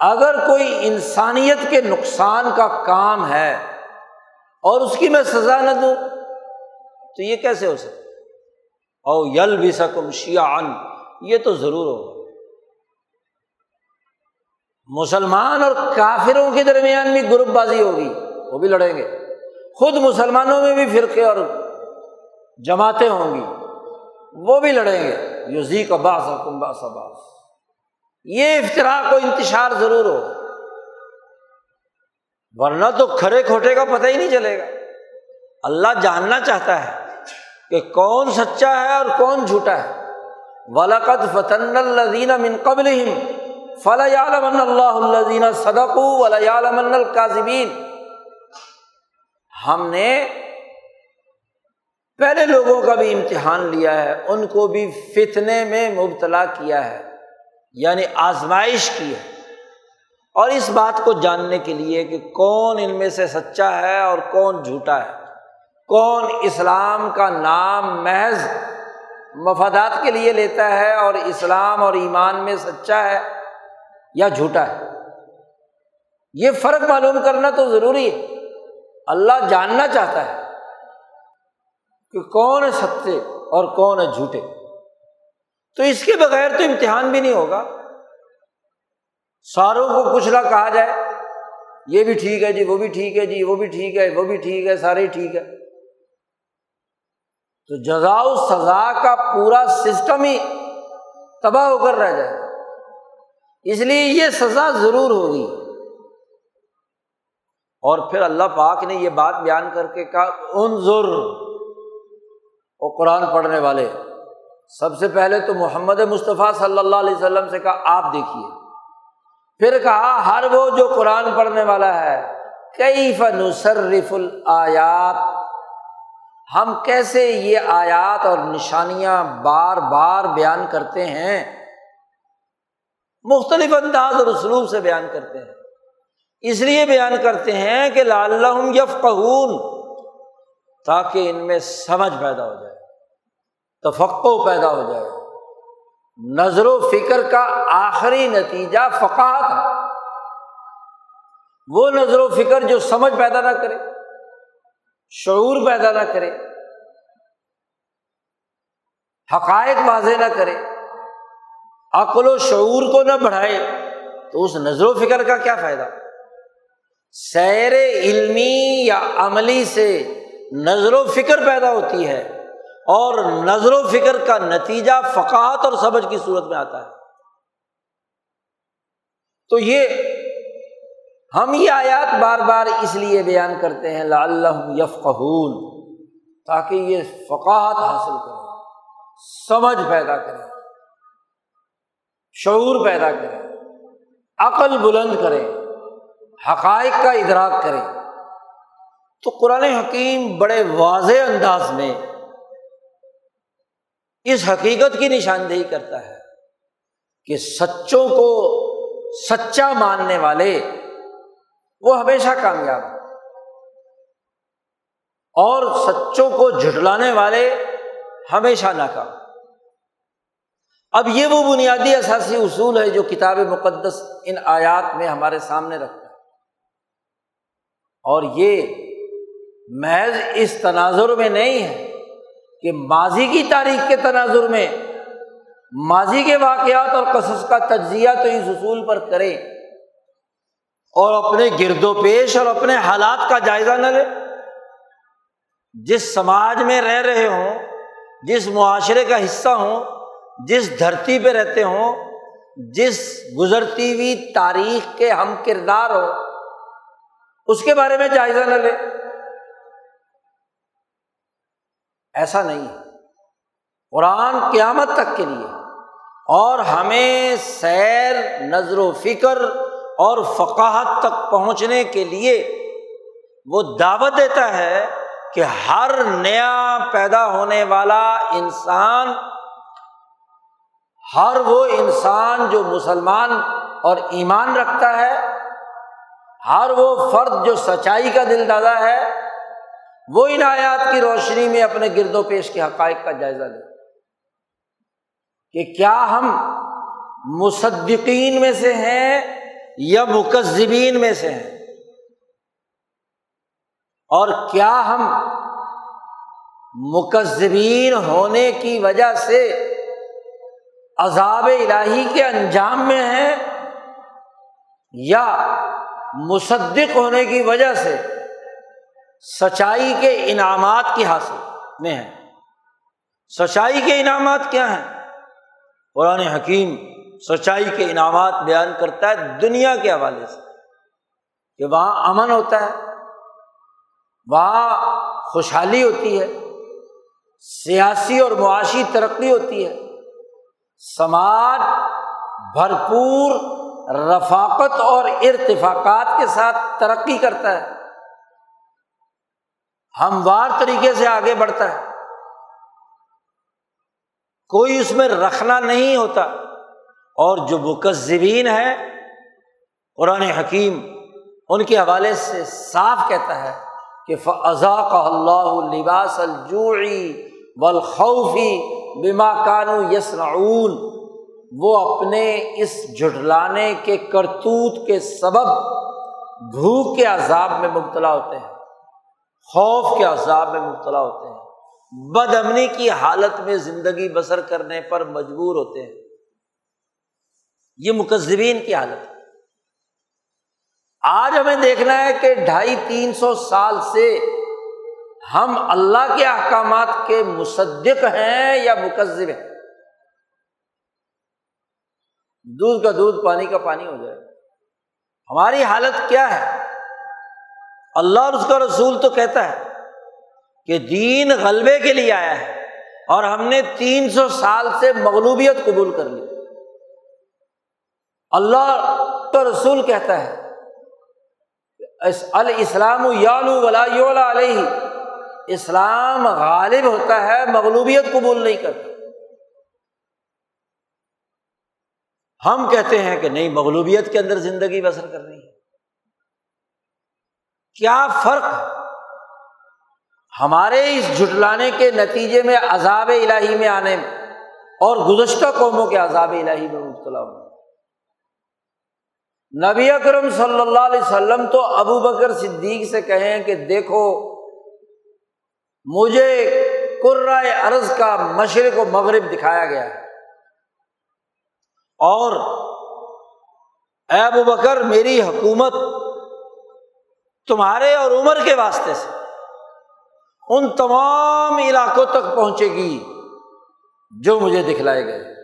اگر کوئی انسانیت کے نقصان کا کام ہے اور اس کی میں سزا نہ دوں، تو یہ کیسے ہو سکتا او یل بھی سکم شیان یہ تو ضرور ہوگا۔ مسلمان اور کافروں کے درمیان بھی گروپ بازی ہوگی، وہ بھی لڑیں گے۔ خود مسلمانوں میں بھی فرقے اور جماعتیں ہوں گی، وہ بھی لڑیں گے۔ یوزی کا باس حکم باس باس یہ افطراک و انتشار ضرور ہو ورنہ تو کھڑے کھوٹے کا پتہ ہی نہیں چلے گا۔ اللہ جاننا چاہتا ہے۔ کہ کون سچا ہے اور کون جھوٹا ہے۔ ولاقت فتن الدین من قبل فلا اللہ الدین صدق ولا القاظبین ہم نے پہلے لوگوں کا بھی امتحان لیا ہے، ان کو بھی فتنے میں مبتلا کیا ہے یعنی آزمائش کی ہے۔ اور اس بات کو جاننے کے لیے کہ کون ان میں سے سچا ہے اور کون جھوٹا ہے۔ کون اسلام کا نام محض مفادات کے لیے لیتا ہے اور اسلام اور ایمان میں سچا ہے یا جھوٹا ہے؟ یہ فرق معلوم کرنا تو ضروری ہے۔ اللہ جاننا چاہتا ہے کہ کون ہے سچے اور کون ہے جھوٹے۔ تو اس کے بغیر تو امتحان بھی نہیں ہوگا۔ ساروں کو کچھ نہ کہا جائے، یہ بھی ٹھیک ہے جی وہ بھی ٹھیک ہے جی وہ بھی ٹھیک ہے، وہ بھی ٹھیک ہے، سارے ٹھیک ہے۔ تو جزا سزا کا پورا سسٹم ہی تباہ ہو کر رہ جائے۔ اس لیے یہ سزا ضرور ہوگی۔ اور پھر اللہ پاک نے یہ بات بیان کر کے کہا ان ضرور وہ قرآن پڑھنے والے، سب سے پہلے تو محمد مصطفیٰ صلی اللہ علیہ وسلم سے کہا، آپ دیکھیے۔ پھر کہا، ہر وہ جو قرآن پڑھنے والا ہے کئی فنصرف الیات ہم کیسے یہ آیات اور نشانیاں بار بار بیان کرتے ہیں؟ مختلف انداز اور اسلوب سے بیان کرتے ہیں۔ اس لیے بیان کرتے ہیں کہ لال یف تاکہ ان میں سمجھ پیدا ہو جائے تفقو پیدا ہو جائے۔ نظر و فکر کا آخری نتیجہ فقات وہ نظر و فکر جو سمجھ پیدا نہ کرے۔ شعور پیدا نہ کرے، حقائق واضح نہ کرے، عقل و شعور کو نہ بڑھائے، تو اس نظر و فکر کا کیا فائدہ؟ سیر علمی یا عملی سے نظر و فکر پیدا ہوتی ہے، اور نظر و فکر کا نتیجہ فقات اور سمجھ کی صورت میں آتا ہے۔ تو یہ ہم یہ آیات بار بار اس لیے بیان کرتے ہیں لال یفقون تاکہ یہ فقاہت حاصل کرے سمجھ پیدا کرے شعور پیدا کرے عقل بلند کرے حقائق کا ادراک کرے تو قرآن حکیم بڑے واضح انداز میں اس حقیقت کی نشاندہی کرتا ہے کہ سچوں کو سچا ماننے والے وہ ہمیشہ کامیاب اور سچوں کو جھٹلانے والے ہمیشہ ناکام اب یہ وہ بنیادی اثاثی اصول ہے جو کتاب مقدس ان آیات میں ہمارے سامنے رکھتا ہے۔ اور یہ محض اس تناظر میں نہیں ہے کہ ماضی کی تاریخ کے تناظر میں ماضی کے واقعات اور قصص کا تجزیہ تو اس اصول پر کرے اور اپنے گرد و پیش اور اپنے حالات کا جائزہ نہ لے۔ جس سماج میں رہ رہے ہوں، جس معاشرے کا حصہ ہوں، جس دھرتی پہ رہتے ہوں، جس گزرتی ہوئی تاریخ کے ہم کردار ہو اس کے بارے میں جائزہ نہ لے۔ ایسا نہیں۔ ہے قرآن قیامت تک کے لیے اور ہمیں سیر، نظر و فکر اور فقاہت تک پہنچنے کے لیے وہ دعوت دیتا ہے کہ ہر نیا پیدا ہونے والا انسان، ہر وہ انسان جو مسلمان اور ایمان رکھتا ہے، ہر وہ فرد جو سچائی کا دل دادا ہے، وہ ان آیات کی روشنی میں اپنے گرد و پیش کے حقائق کا جائزہ لے کہ کیا ہم مصدقین میں سے ہیں یا مکذبین میں سے ہیں۔ اور کیا ہم مکذبین ہونے کی وجہ سے عذاب الہی کے انجام میں ہیں یا مصدق ہونے کی وجہ سے سچائی کے انعامات کی حاصل میں ہے سچائی کے انعامات کیا ہیں؟ قرآن حکیم سچائی کے انعامات بیان کرتا ہے دنیا کے حوالے سے کہ وہاں امن ہوتا ہے، وہاں خوشحالی ہوتی ہے، سیاسی اور معاشی ترقی ہوتی ہے، سماج بھرپور رفاقت اور ارتفاقات کے ساتھ ترقی کرتا ہے۔ ہموار طریقے سے آگے بڑھتا ہے۔ کوئی اس میں رکھنا نہیں ہوتا۔ اور جو مکذبین ہے قرآن حکیم ان کے حوالے سے صاف کہتا ہے کہ فضا کا اللہ لباس الجوعی بالخوفی بما کانو یسنعون وہ اپنے اس جھٹلانے کے کرتوت کے سبب بھوک کے عذاب میں مبتلا ہوتے ہیں، خوف کے عذاب میں مبتلا ہوتے ہیں۔ بد امنی کی حالت میں زندگی بسر کرنے پر مجبور ہوتے ہیں۔ یہ مکذبین کی حالت ہے۔ آج ہمیں دیکھنا ہے کہ ڈھائی تین سو سال سے ہم اللہ کے احکامات کے مصدق ہیں یا مکذب ہیں۔ دودھ کا دودھ، پانی کا پانی ہو جائے۔ ہماری حالت کیا ہے؟ اللہ اور اس کا رسول تو کہتا ہے کہ دین غلبے کے لیے آیا ہے اور ہم نے تین سو سال سے مغلوبیت قبول کر لی۔ اللہ کا رسول کہتا ہے الاسلام یالو ولا علیہ۔ اسلام غالب ہوتا ہے، مغلوبیت قبول نہیں کرتا۔ ہم کہتے ہیں کہ نہیں، مغلوبیت کے اندر زندگی بسر کرنی ہے۔ کیا فرق؟ ہمارے اس جھٹلانے کے نتیجے میں عذاب الہی میں آنے میں اور گزشتہ قوموں کے عذاب الہی میں مبتلا ہونے نبی اکرم صلی اللہ علیہ وسلم تو ابو بکر صدیق سے کہیں کہ دیکھو، مجھے عرض کا مشرق و مغرب دکھایا گیا ہے۔ اور اے ابو بکر، میری حکومت تمہارے اور عمر کے واسطے سے ان تمام علاقوں تک پہنچے گی جو مجھے دکھلائے گئے۔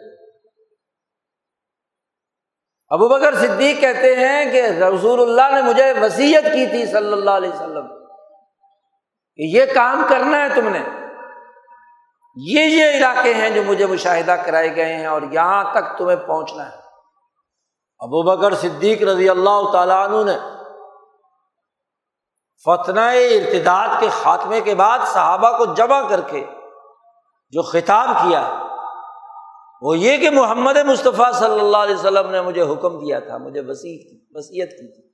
ابو بکر صدیق کہتے ہیں کہ رسول اللہ نے مجھے وسیعت کی تھی صلی اللہ علیہ وسلم کہ یہ کام کرنا ہے تم نے یہ یہ علاقے ہیں جو مجھے مشاہدہ کرائے گئے ہیں اور یہاں تک تمہیں پہنچنا ہے۔ ابو بکر صدیق رضی اللہ تعالیٰ عنہ نے فتنہ ارتداد کے خاتمے کے بعد صحابہ کو جمع کر کے جو خطاب کیا وہ یہ کہ محمد مصطفیٰ صلی اللہ علیہ وسلم نے مجھے حکم دیا تھا، مجھے وسیع کی، وسیعت کی تھی۔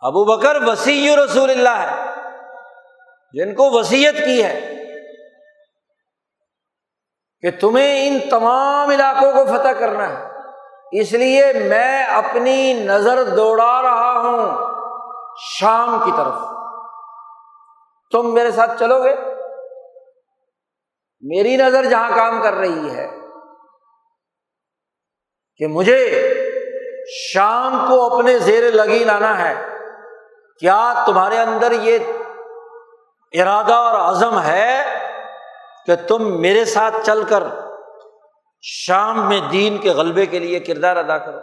ابو بکر وسیع رسول اللہ ہے، جن کو وسیعت کی ہے کہ تمہیں ان تمام علاقوں کو فتح کرنا ہے۔ اس لیے میں اپنی نظر دوڑا رہا ہوں شام کی طرف۔ تم میرے ساتھ چلو گے؟ میری نظر جہاں کام کر رہی ہے کہ مجھے شام کو اپنے زیر لگی لانا ہے، کیا تمہارے اندر یہ ارادہ اور عزم ہے کہ تم میرے ساتھ چل کر شام میں دین کے غلبے کے لیے کردار ادا کرو؟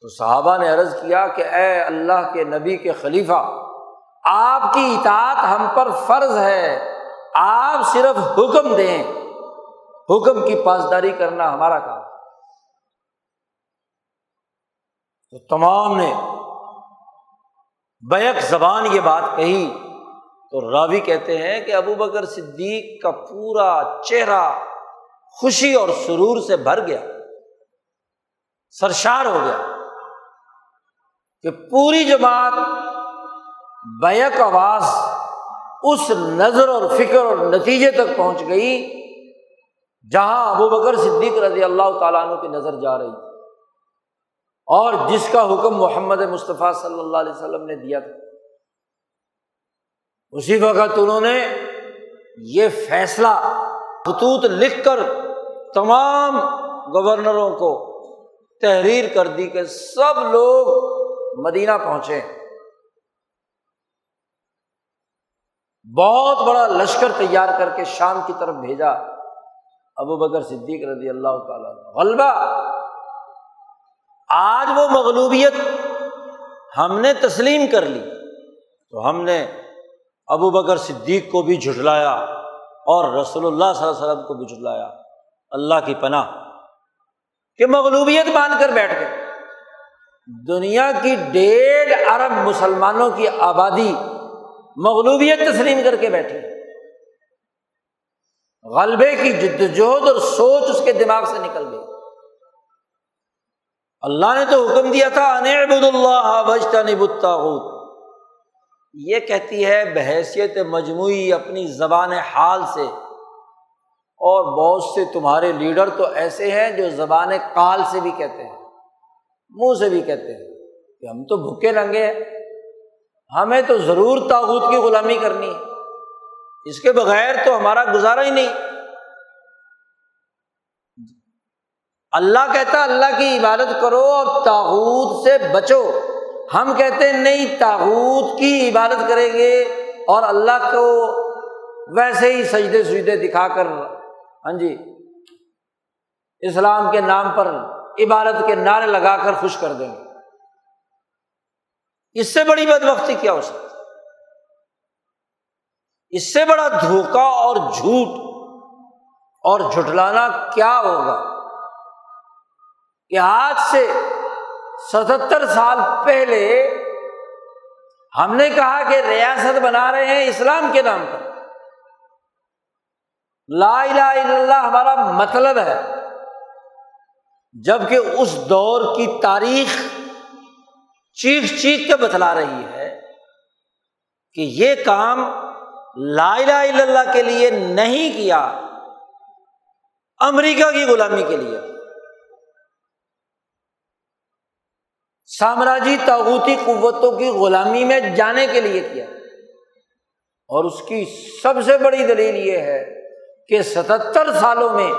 تو صحابہ نے عرض کیا کہ اے اللہ کے نبی کے خلیفہ، آپ کی اطاعت ہم پر فرض ہے۔ آپ صرف حکم دیں، حکم کی پاسداری کرنا ہمارا کام تو تمام نے بیک زبان یہ بات کہی، تو راوی کہتے ہیں کہ ابو بکر صدیق کا پورا چہرہ خوشی اور سرور سے بھر گیا، سرشار ہو گیا کہ پوری جماعت بیک آواز اس نظر اور فکر اور نتیجے تک پہنچ گئی جہاں ابو بکر صدیق رضی اللہ تعالیٰ عنہ کی نظر جا رہی تھی اور جس کا حکم محمد مصطفیٰ صلی اللہ علیہ وسلم نے دیا تھا۔ اسی وقت انہوں نے یہ فیصلہ خطوط لکھ کر تمام گورنروں کو تحریر کر دی کہ سب لوگ مدینہ پہنچے۔ بہت بڑا لشکر تیار کر کے شام کی طرف بھیجا۔ ابو بکر صدیق رضی اللہ تعالیٰ غلبہ۔ آج وہ مغلوبیت ہم نے تسلیم کر لی۔ تو ہم نے ابو بکر صدیق کو بھی جھٹلایا اور رسول اللہ صلی اللہ علیہ وسلم کو بھی جھٹلایا۔ اللہ کی پناہ۔ کہ مغلوبیت باندھ کر بیٹھ گئے۔ دنیا کی ڈیڑھ ارب مسلمانوں کی آبادی مغلوبیت تسلیم کر کے بیٹھی۔ غلبے کی جدوجہد اور سوچ اس کے دماغ سے نکل گئی۔ اللہ نے تو حکم دیا تھا اللہ بجتا نبتا یہ کہتی ہے، بحیثیت مجموعی اپنی زبان حال سے۔ اور بہت سے تمہارے لیڈر تو ایسے ہیں جو زبان کال سے بھی کہتے ہیں، منہ سے بھی کہتے ہیں کہ ہم تو بھوکے ننگے ہیں۔ ہمیں تو ضرور تاغت کی غلامی کرنی ہے۔ اس کے بغیر تو ہمارا گزارا ہی نہیں۔ اللہ کہتا اللہ کی عبادت کرو اور تاغت سے بچو۔ ہم کہتے ہیں، نہیں تاغت کی عبادت کریں گے اور اللہ کو ویسے ہی سجدے سجدے دکھا کر۔ ہاں جی اسلام کے نام پر، عبادت کے نعرے لگا کر خوش کر دیں گے۔ اس سے بڑی بد وقتی کیا ہو سکتی اس سے بڑا دھوکا اور جھوٹ اور جھٹلانا کیا ہوگا؟ کہ آج سے ستہتر سال پہلے ہم نے کہا کہ ریاست بنا رہے ہیں اسلام کے نام پر۔ لا الہ الا اللہ ہمارا مطلب ہے۔ جبکہ اس دور کی تاریخ چیخ چیخ کے بتلا رہی ہے کہ یہ کام لا الہ الا اللہ کے لیے نہیں کیا، امریکہ کی غلامی کے لیے۔ سامراجی تاغوتی قوتوں کی غلامی میں جانے کے لیے کیا۔ اور اس کی سب سے بڑی دلیل یہ ہے کہ ستتر سالوں میں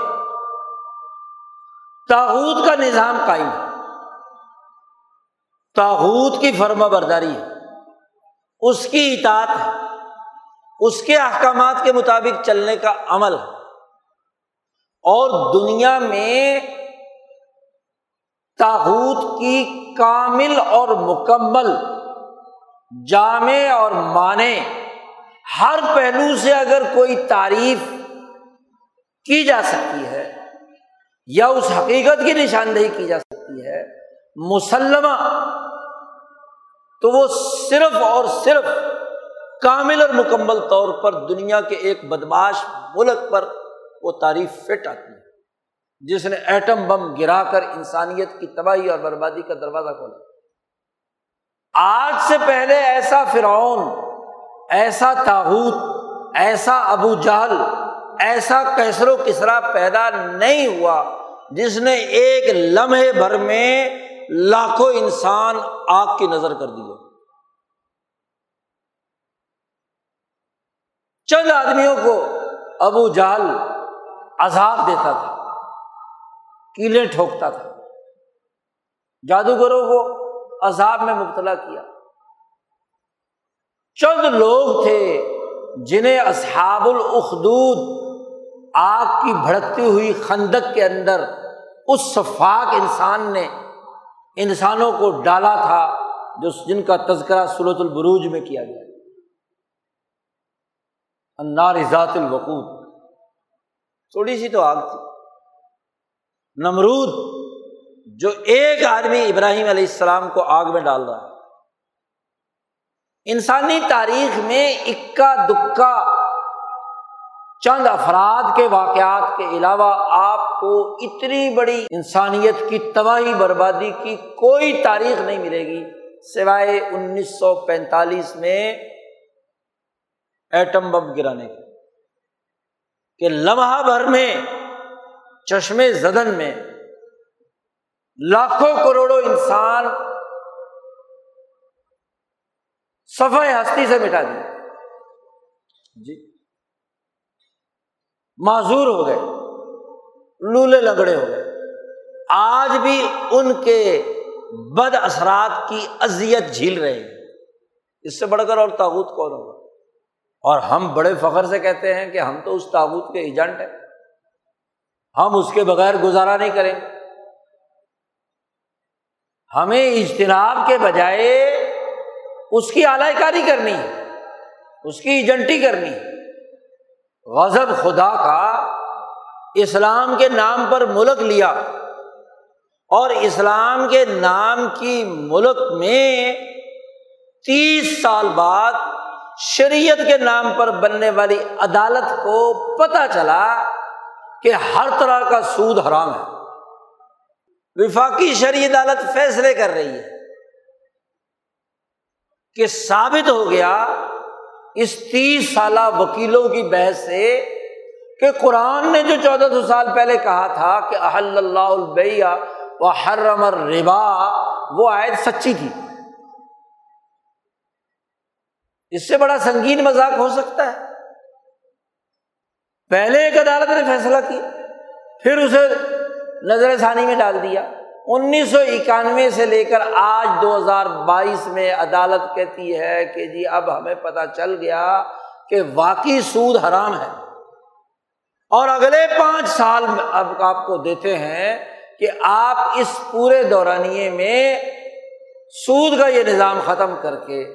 تاحود کا نظام قائم۔ ہے تاحود کی فرما برداری ہے۔ اس کی اطاعت ہے۔ اس کے احکامات کے مطابق چلنے کا عمل ہے۔ اور دنیا میں تاحود کی کامل اور مکمل جامع اور مانے ہر پہلو سے اگر کوئی تعریف کی جا سکتی ہے یا اس حقیقت کی نشاندہی کی جا سکتی ہے مسلمہ تو وہ صرف اور صرف کامل اور مکمل طور پر دنیا کے ایک بدماش ملک پر وہ تعریف فٹ آتی ہے۔ جس نے ایٹم بم گرا کر انسانیت کی تباہی اور بربادی کا دروازہ کھولا۔ آج سے پہلے ایسا فرعون، ایسا تاحود ایسا ابو جہل، ایسا کیسر و کسرا پیدا نہیں ہوا جس نے ایک لمحے بھر میں لاکھوں انسان آگ کی نظر کر دی چند آدمیوں کو ابو جہل عذاب دیتا تھا، کیلیں ٹھوکتا تھا۔ جادوگروں کو عذاب میں مبتلا کیا۔ چند لوگ تھے جنہیں اصحاب الاخدود آگ کی بھڑکتی ہوئی خندق کے اندر اس شفاق انسان نے انسانوں کو ڈالا تھا جو جن کا تذکرہ سلط البروج میں کیا گیا۔ انار ذات الوقود۔ تھوڑی سی تو آگ تھی۔ نمرود، جو ایک آدمی ابراہیم علیہ السلام کو آگ میں ڈال رہا ہے۔ انسانی تاریخ میں اکا دکا چند افراد کے واقعات کے علاوہ آپ کو اتنی بڑی انسانیت کی تباہی بربادی کی کوئی تاریخ نہیں ملے گی سوائے انیس سو پینتالیس میں ایٹم بم گرانے کے۔ کہ لمحہ بھر میں، چشمے زدن میں لاکھوں کروڑوں انسان صفائی ہستی سے مٹا دیا جی معذور ہو گئے۔ لولے لگڑے ہو گئے۔ آج بھی ان کے بد اثرات کی ازیت جھیل رہے ہیں۔ اس سے بڑھ کر اور تابوت کون ہوگا؟ اور ہم بڑے فخر سے کہتے ہیں کہ ہم تو اس تابوت کے ایجنٹ ہیں۔ ہم اس کے بغیر گزارا نہیں کریں۔ ہمیں اجتناب کے بجائے اس کی اعلی کاری کرنی ہے، اس کی ایجنٹی کرنی ہے۔ غضب خدا کا اسلام کے نام پر ملک لیا اور اسلام کے نام کی ملک میں تیس سال بعد شریعت کے نام پر بننے والی عدالت کو پتہ چلا کہ ہر طرح کا سود حرام ہے۔ وفاقی شرعی عدالت فیصلے کر رہی ہے کہ ثابت ہو گیا اس تیس سالہ وکیلوں کی بحث سے کہ قرآن نے جو چودہ سو سال پہلے کہا تھا کہ احل اللہ البیا و حرم ربا وہ آیت سچی تھی۔ اس سے بڑا سنگین مذاق ہو سکتا ہے۔ پہلے ایک عدالت نے فیصلہ کیا، پھر اسے نظر ثانی میں ڈال دیا۔ انیس سو اکانوے سے لے کر آج دو ہزار بائیس میں عدالت کہتی ہے کہ جی اب ہمیں پتہ چل گیا کہ واقعی سود حرام ہے۔ اور اگلے پانچ سال اب آپ کو دیتے ہیں کہ آپ اس پورے دورانیے میں سود کا یہ نظام ختم کر کے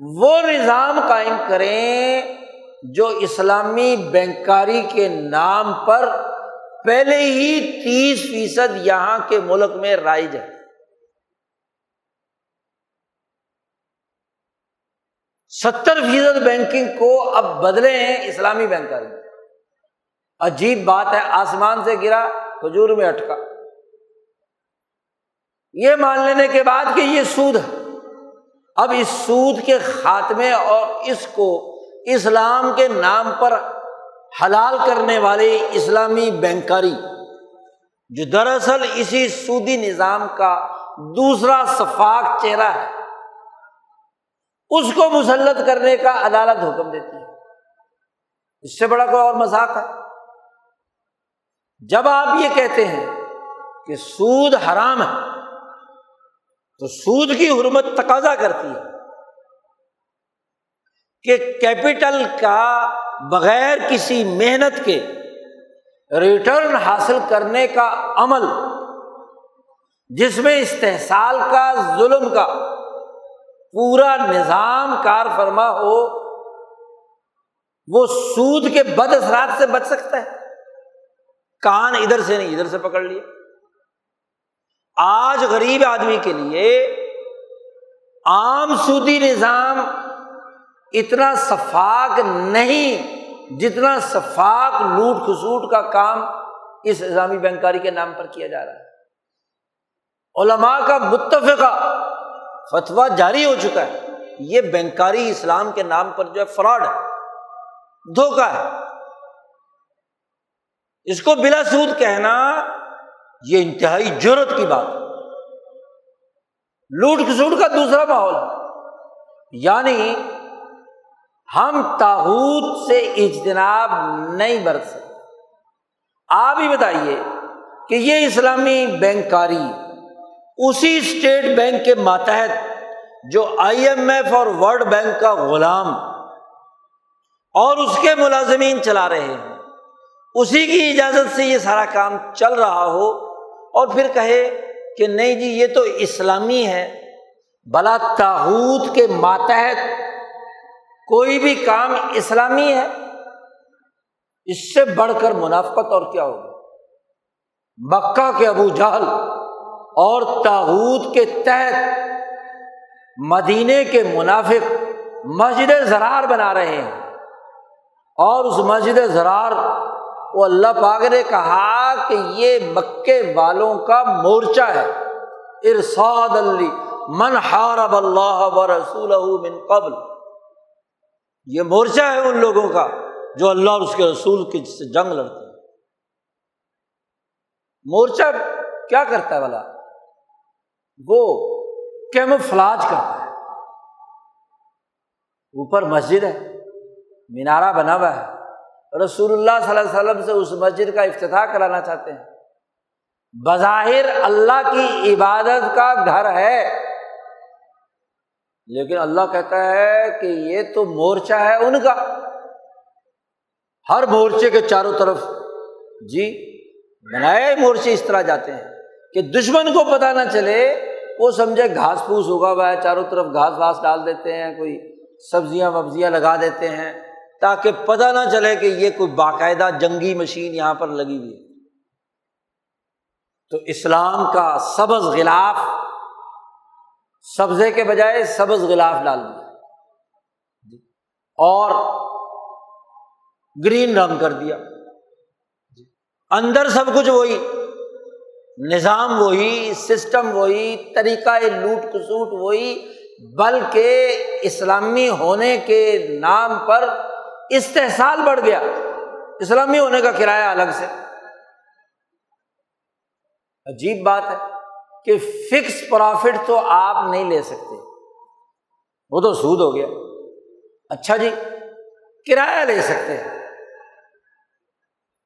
وہ نظام قائم کریں جو اسلامی بینکاری کے نام پر پہلے ہی تیس فیصد یہاں کے ملک میں رائج ہے۔ ستر فیصد بینکنگ کو اب بدلے ہیں اسلامی بینکاری۔ عجیب بات ہے، آسمان سے گرا حجور میں اٹکا۔ یہ مان لینے کے بعد کہ یہ سود ہے۔ اب اس سود کے خاتمے اور اس کو اسلام کے نام پر حلال کرنے والے اسلامی بینکاری، جو دراصل اسی سودی نظام کا دوسرا شفاق چہرہ ہے، اس کو مسلط کرنے کا عدالت حکم دیتی ہے۔ اس سے بڑا کوئی اور مذاق ہے؟ جب آپ یہ کہتے ہیں کہ سود حرام ہے، تو سود کی حرمت تقاضا کرتی ہے کہ کیپٹل کا بغیر کسی محنت کے ریٹرن حاصل کرنے کا عمل، جس میں استحصال کا، ظلم کا پورا نظام کار فرما ہو، وہ سود کے بد اثرات سے بچ سکتا ہے۔ کان ادھر سے نہیں، ادھر سے پکڑ لیا آج غریب آدمی کے لیے عام سودی نظام اتنا شفاق نہیں جتنا شفاق لوٹ کھسوٹ کا کام اس نظامی بینکاری کے نام پر کیا جا رہا ہے۔ علماء کا متفقہ فتویٰ جاری ہو چکا ہے۔ یہ بینکاری اسلام کے نام پر جو ہے فراڈ ہے دھوکا ہے۔ اس کو بلا سود کہنا یہ انتہائی ضرورت کی بات لوٹ کھسوٹ کا دوسرا ماحول۔ یعنی ہم تاحود سے اجتناب نہیں برت سکتے۔ آپ ہی بتائیے کہ یہ اسلامی بینکاری اسی اسٹیٹ بینک کے ماتحت جو آئی ایم ایف اور ورلڈ بینک کا غلام اور اس کے ملازمین چلا رہے ہیں۔ اسی کی اجازت سے یہ سارا کام چل رہا ہو اور پھر کہے کہ نہیں جی یہ تو اسلامی ہے۔ بلا تاحود کے ماتحت کوئی بھی کام اسلامی ہے۔ اس سے بڑھ کر منافقت اور کیا ہوگی مکہ کے ابو جہل اور تاحود کے تحت مدینے کے منافق مسجد زرار بنا رہے ہیں۔ اور اس مسجد زرار وہ اللہ پاک نے کہا کہ یہ مکے والوں کا مورچہ ہے۔ ارساد اللہ من حارب اللہ و رسول من قبل۔ یہ مورچہ ہے ان لوگوں کا جو اللہ اور اس کے رسول کی سے جنگ لڑتے ہیں۔ مورچہ کیا کرتا ہے بلا وہ کیمو فلاج کرتا ہے۔ اوپر مسجد ہے، مینارہ بنا ہوا ہے۔ رسول اللہ صلی اللہ علیہ وسلم سے اس مسجد کا افتتاح کرانا چاہتے ہیں۔ بظاہر اللہ کی عبادت کا گھر ہے۔ لیکن اللہ کہتا ہے کہ یہ تو مورچہ ہے ان کا۔ ہر مورچے کے چاروں طرف۔ جی بنائے مورچے اس طرح جاتے ہیں کہ دشمن کو پتہ نہ چلے۔ وہ سمجھے گھاس پھوس ہوگا ہوا ہے چاروں طرف گھاس واس ڈال دیتے ہیں، کوئی سبزیاں وبزیاں لگا دیتے ہیں۔ تاکہ پتہ نہ چلے کہ یہ کوئی باقاعدہ جنگی مشین یہاں پر لگی ہوئی ہے۔ تو اسلام کا سبز غلاف، سبزے کے بجائے سبز غلاف ڈال دیا۔ اور گرین رنگ کر دیا۔ اندر سب کچھ وہی، نظام وہی، سسٹم وہی، طریقہ لوٹ کسوٹ وہی، بلکہ اسلامی ہونے کے نام پر استحصال بڑھ گیا۔ اسلامی ہونے کا کرایہ الگ سے۔ عجیب بات ہے کہ فکس پروفٹ تو آپ نہیں لے سکتے۔ وہ تو سود ہو گیا۔ اچھا جی کرایہ لے سکتے ہیں۔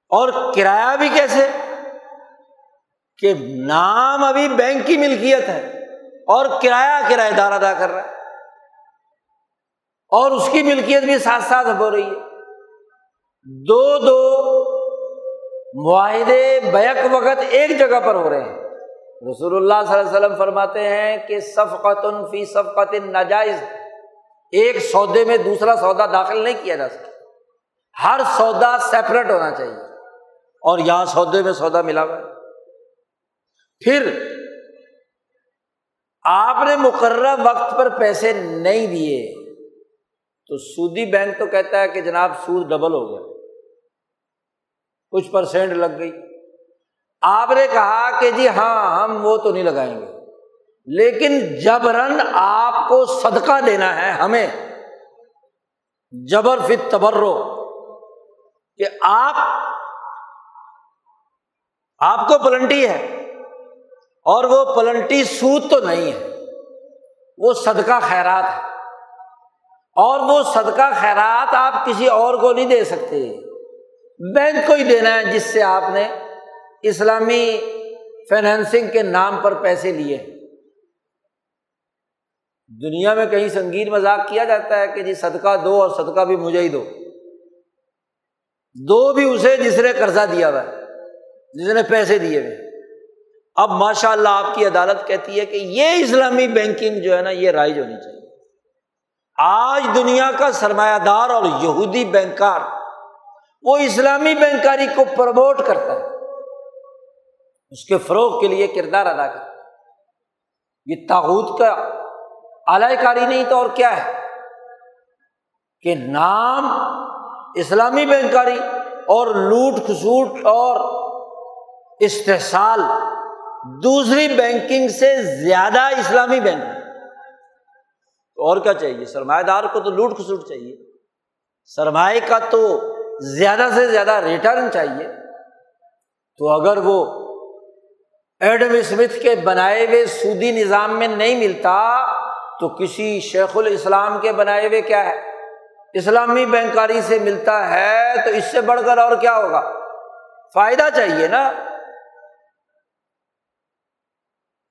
اور کرایہ بھی کیسے؟ کہ نام ابھی بینک کی ملکیت ہے اور کرایہ کرایہ دار ادا کر رہا ہے۔ اور اس کی ملکیت بھی ساتھ ساتھ ہو رہی ہے۔ دو دو معاہدے بیک وقت ایک جگہ پر ہو رہے ہیں۔ رسول اللہ صلی اللہ علیہ وسلم فرماتے ہیں کہ صفقت فی صفقت ناجائز ایک سودے میں دوسرا سودا داخل نہیں کیا جا سکتا۔ ہر سودا سیپریٹ ہونا چاہیے۔ اور یہاں سودے میں سودا ملا ہوا ہے۔ پھر آپ نے مقررہ وقت پر پیسے نہیں دیے۔ تو سودی بینک تو کہتا ہے کہ جناب سود ڈبل ہو گیا۔ کچھ پرسینٹ لگ گئی۔ آپ نے کہا کہ جی ہاں ہم وہ تو نہیں لگائیں گے۔ لیکن جبرن آپ کو صدقہ دینا ہے ہمیں۔ جبر فت تبرو کہ آپ آپ کو پلنٹی ہے اور وہ پلنٹی سود تو نہیں ہے۔ وہ صدقہ خیرات ہے۔ اور وہ صدقہ خیرات آپ کسی اور کو نہیں دے سکتے۔ بینک کو ہی دینا ہے جس سے آپ نے اسلامی فائنینسنگ کے نام پر پیسے لیے۔ دنیا میں کہیں سنگین مذاق کیا جاتا ہے کہ جی صدقہ دو اور صدقہ بھی مجھے ہی دو۔ دو بھی اسے جس نے قرضہ دیا ہوا ہے، جس نے پیسے دیے ہوئے۔ اب ماشاء اللہ آپ کی عدالت کہتی ہے کہ یہ اسلامی بینکنگ جو ہے نا، یہ رائج ہونی چاہیے۔ آج دنیا کا سرمایہ دار اور یہودی بینکار وہ اسلامی بینکاری کو پروموٹ کرتا ہے۔ اس کے فروغ کے لیے کردار ادا کرتا ہے۔ یہ تاغت کا اعلی کاری نہیں تو اور کیا ہے؟ کہ نام اسلامی بینکاری اور لوٹ کھسوٹ اور استحصال دوسری بینکنگ سے زیادہ اسلامی بینک۔ تو اور کیا چاہیے؟ سرمایہ دار کو تو لوٹ کھسوٹ چاہیے۔ سرمایہ کا تو زیادہ سے زیادہ ریٹرن چاہیے۔ تو اگر وہ ایڈم اسمتھ کے بنائے ہوئے سودی نظام میں نہیں ملتا، تو کسی شیخ الاسلام کے بنائے ہوئے کیا ہے؟ اسلامی بینکاری سے ملتا ہے تو اس سے بڑھ کر اور کیا ہوگا؟ فائدہ چاہیے نا۔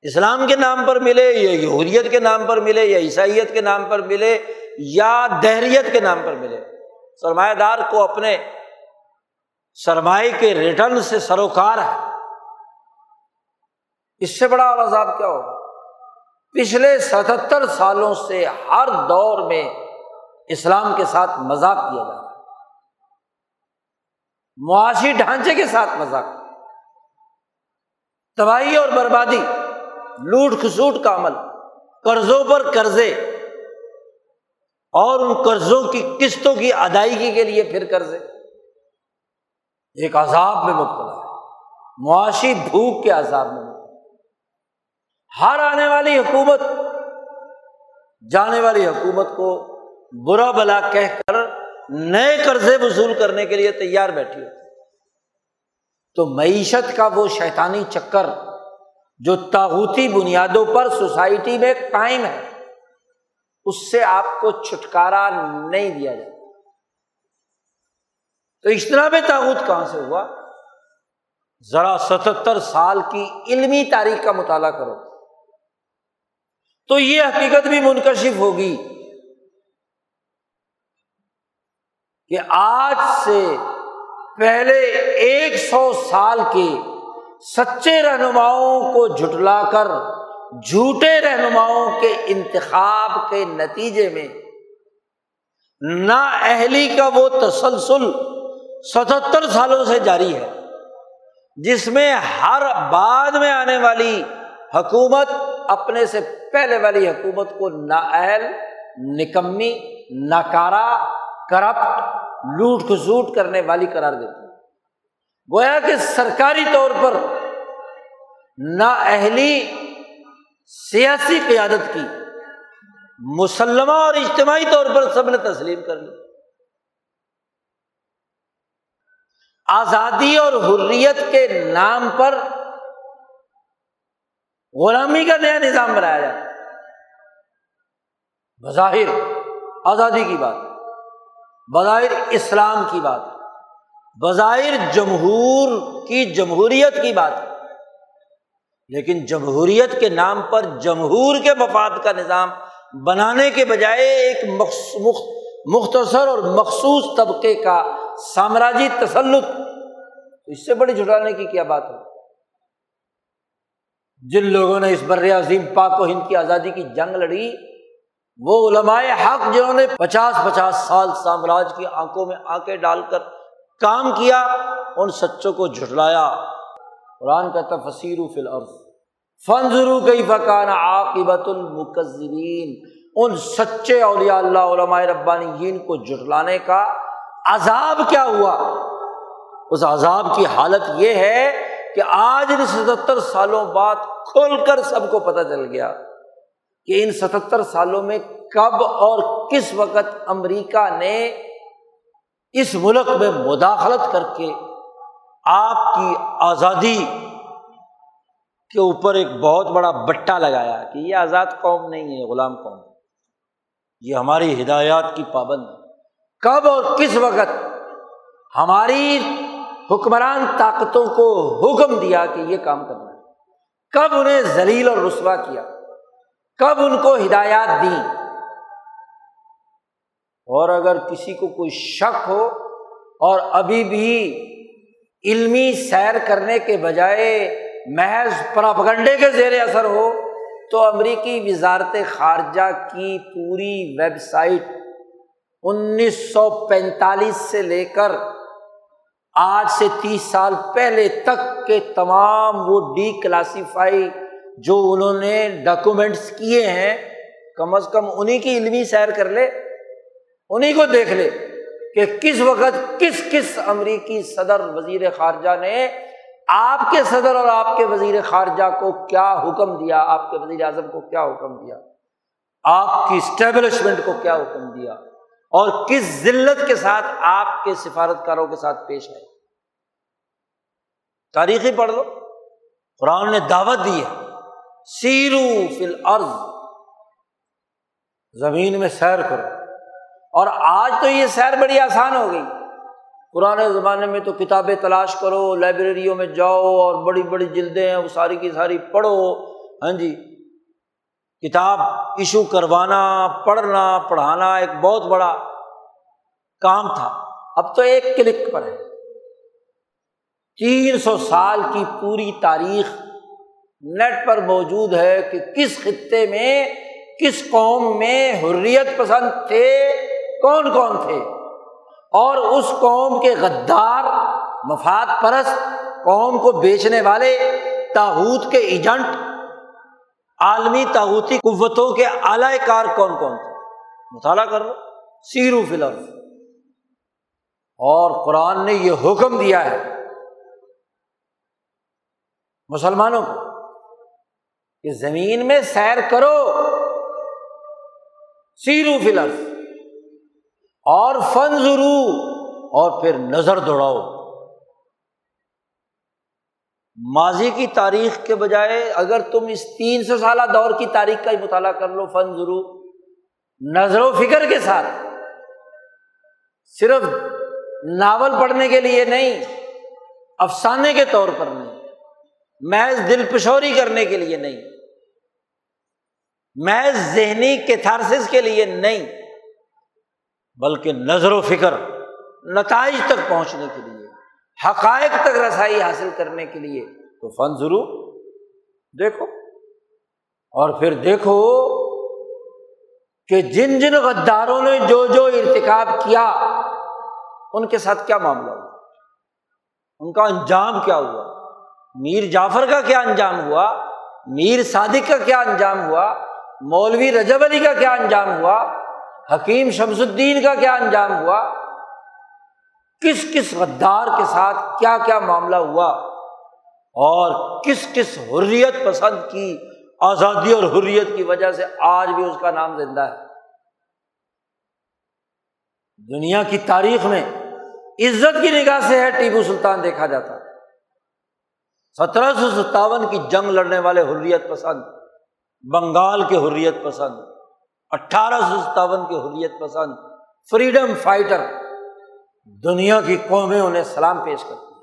اسلام کے نام پر ملے، یا یہودیت کے نام پر ملے، یا عیسائیت کے نام پر ملے، یا دہریت کے نام پر ملے۔ سرمایہ دار کو اپنے سرمایہ کے ریٹرن سے سروکار ہے۔ اس سے بڑا عذاب کیا ہوگا؟ پچھلے ستہتر سالوں سے ہر دور میں اسلام کے ساتھ مذاق کیا جا رہا ہے۔ معاشی ڈھانچے کے ساتھ مذاق۔ تباہی اور بربادی۔ لوٹ کھسوٹ کا عمل، قرضوں پر قرضے، اور ان قرضوں کی قسطوں کی ادائیگی کے لیے پھر قرضے۔ ایک عذاب میں مبتلا ہے، معاشی بھوک کے عذاب میں مبتلا ہر آنے والی حکومت، جانے والی حکومت کو برا بلا کہہ کر نئے قرضے وصول کرنے کے لیے تیار بیٹھی ہوتی تو معیشت کا وہ شیطانی چکر جو تاغوتی بنیادوں پر سوسائٹی میں قائم ہے، اس سے آپ کو چھٹکارا نہیں دیا جاتا۔ تو اجتناب تاغت کہاں سے ہوا؟ ذرا ستہتر سال کی علمی تاریخ کا مطالعہ کرو۔ تو یہ حقیقت بھی منکشف ہوگی کہ آج سے پہلے ایک سو سال کے سچے رہنماؤں کو جھٹلا کر، جھوٹے رہنماؤں کے انتخاب کے نتیجے میں، نا اہلی کا وہ تسلسل ستہتر سالوں سے جاری ہے، جس میں ہر بعد میں آنے والی حکومت اپنے سے پہلے والی حکومت کو نااہل نکمی ناکارا کرپٹ، لوٹ کھسوٹ کرنے والی قرار دیتی گویا کہ سرکاری طور پر نا اہلی سیاسی قیادت کی مسلمہ اور اجتماعی طور پر سب نے تسلیم کر لی۔ آزادی اور حریت کے نام پر غلامی کا نیا نظام بنایا جاتا بظاہر آزادی کی بات، بظاہر اسلام کی بات۔ بظاہر جمہور کی جمہوریت کی بات ہے۔ لیکن جمہوریت کے نام پر جمہور کے مفاد کا نظام بنانے کے بجائے ایک مختصر اور مخصوص طبقے کا سامراجی تسلط۔ اس سے بڑی جھٹانے کی کیا بات ہو جن لوگوں نے اس بر عظیم پاک و ہند کی آزادی کی جنگ لڑی، وہ علمائے حق جنہوں نے پچاس پچاس سال سامراج کی آنکھوں میں آنکھیں ڈال کر کام کیا، ان سچوں کو جھٹلایا۔ قرآن کا تفسیر فی الارض فنظرو کئی فقان عاقبت المکذبین ان سچے اولیاء اللہ، علماء ربانیین کو جھٹلانے کا عذاب کیا ہوا؟ اس عذاب کی حالت یہ ہے کہ آج ان ستہتر سالوں بعد کھول کر سب کو پتہ چل گیا کہ ان ستہتر سالوں میں کب اور کس وقت امریکہ نے اس ملک میں مداخلت کر کے آپ کی آزادی کے اوپر ایک بہت بڑا بٹا لگایا کہ یہ آزاد قوم نہیں ہے غلام قوم یہ ہماری ہدایات کی پابند ہے۔ کب اور کس وقت ہماری حکمران طاقتوں کو حکم دیا کہ یہ کام کرنا ہے؟ کب انہیں ذلیل اور رسوا کیا؟ کب ان کو ہدایات دی اور اگر کسی کو کوئی شک ہو اور ابھی بھی علمی سیر کرنے کے بجائے محض پراپگنڈے کے زیر اثر ہو، تو امریکی وزارت خارجہ کی پوری ویب سائٹ انیس سو پینتالیس سے لے کر آج سے تیس سال پہلے تک کے تمام وہ ڈی کلاسیفائی جو انہوں نے ڈاکومینٹس کیے ہیں، کم از کم انہیں کی علمی سیر کر لے۔ انہیں کو دیکھ لے کہ کس وقت کس کس امریکی صدر وزیر خارجہ نے آپ کے صدر اور آپ کے وزیر خارجہ کو کیا حکم دیا، آپ کے وزیر اعظم کو کیا حکم دیا؟ آپ کی اسٹیبلشمنٹ کو کیا حکم دیا؟ اور کس ذلت کے ساتھ آپ کے سفارتکاروں کے ساتھ پیش آئے؟ تاریخی پڑھ لو۔ قرآن نے دعوت دی ہے سیرو فل عرض زمین میں سیر کرو۔ اور آج تو یہ سیر بڑی آسان ہو گئی۔ پرانے زمانے میں تو کتابیں تلاش کرو، لائبریریوں میں جاؤ اور بڑی بڑی جلدیں ہیں، وہ ساری کی ساری پڑھو۔ ہاں جی کتاب ایشو کروانا، پڑھنا، پڑھانا ایک بہت بڑا کام تھا۔ اب تو ایک کلک پر ہے۔ تین سو سال کی پوری تاریخ نیٹ پر موجود ہے کہ کس خطے میں، کس قوم میں حریت پسند تھے۔ کون کون تھے؟ اور اس قوم کے غدار، مفاد پرست، قوم کو بیچنے والے تاحود کے ایجنٹ، عالمی تاحوتی قوتوں کے اعلی کار کون کون تھے؟ مطالعہ کر لو۔ سیرو فلم اور قرآن نے یہ حکم دیا ہے۔ مسلمانوں کو کہ زمین میں سیر کرو۔ سیرو فلم اور فن ضرور اور پھر نظر دوڑاؤ۔ ماضی کی تاریخ کے بجائے اگر تم اس تین سو سالہ دور کی تاریخ کا ہی مطالعہ کر لو فن ضرور نظر و فکر کے ساتھ۔ صرف ناول پڑھنے کے لیے نہیں، افسانے کے طور پر نہیں، محض دل پشوری کرنے کے لیے نہیں، محض ذہنی کیتھارسس کے لیے نہیں۔ بلکہ نظر و فکر نتائج تک پہنچنے کے لیے، حقائق تک رسائی حاصل کرنے کے لیے تو فن ضرور دیکھو۔ اور پھر دیکھو کہ جن جن غداروں نے جو جو ارتکاب کیا، ان کے ساتھ کیا معاملہ ہوا؟ ان کا انجام کیا ہوا؟ میر جعفر کا کیا انجام ہوا؟ میر صادق کا کیا انجام ہوا؟ مولوی رجب علی کا کیا انجام ہوا؟ حکیم شمس الدین کا کیا انجام ہوا؟ کس کس غدار کے ساتھ کیا کیا معاملہ ہوا؟ اور کس کس حریت پسند کی آزادی اور حریت کی وجہ سے آج بھی اس کا نام زندہ ہے؟ دنیا کی تاریخ میں عزت کی نگاہ سے ہے ٹیپو سلطان دیکھا جاتا۔ سترہ سو ستاون کی جنگ لڑنے والے حریت پسند، بنگال کے حریت پسند۔ اٹھارہ سو ستاون کی حریت پسند فریڈم فائٹر دنیا کی قومیں انہیں سلام پیش کرتی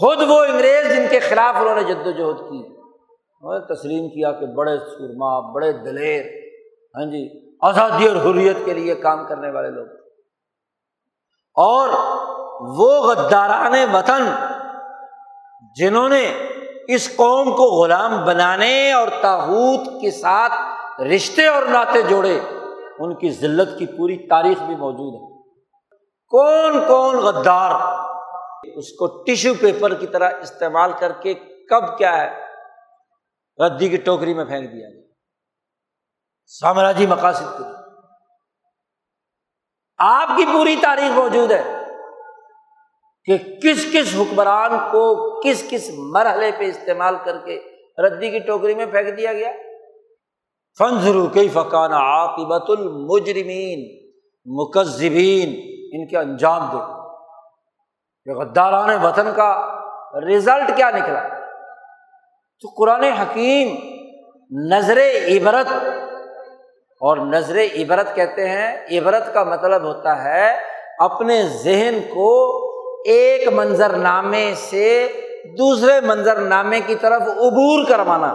خود وہ انگریز جن کے خلاف انہوں نے جد و جہد کی انہوں نے تسلیم کیا کہ بڑے سورما بڑے دلیر ہاں جی آزادی اور حریت کے لیے کام کرنے والے لوگ۔ اور وہ غداران وطن جنہوں نے اس قوم کو غلام بنانے اور تاحود کے ساتھ رشتے اور ناطے جوڑے، ان کی ذلت کی پوری تاریخ بھی موجود ہے۔ کون کون غدار اس کو ٹیشو پیپر کی طرح استعمال کر کے کب کیا ہے؟ ردی کی ٹوکری میں پھینک دیا گیا۔ سامراجی مقاصد کے لیے۔ آپ کی پوری تاریخ موجود ہے کہ کس کس حکمران کو کس کس مرحلے پہ استعمال کر کے ردی کی ٹوکری میں پھینک دیا گیا۔ فنزرو کئی فقان عاقبت المجرمین مکذبین ان کے انجام دے۔ غداران وطن کا رزلٹ کیا نکلا؟ تو قرآن حکیم نظر عبرت اور نظر عبرت کہتے ہیں۔ عبرت کا مطلب ہوتا ہے اپنے ذہن کو ایک منظر نامے سے دوسرے منظر نامے کی طرف عبور کروانا۔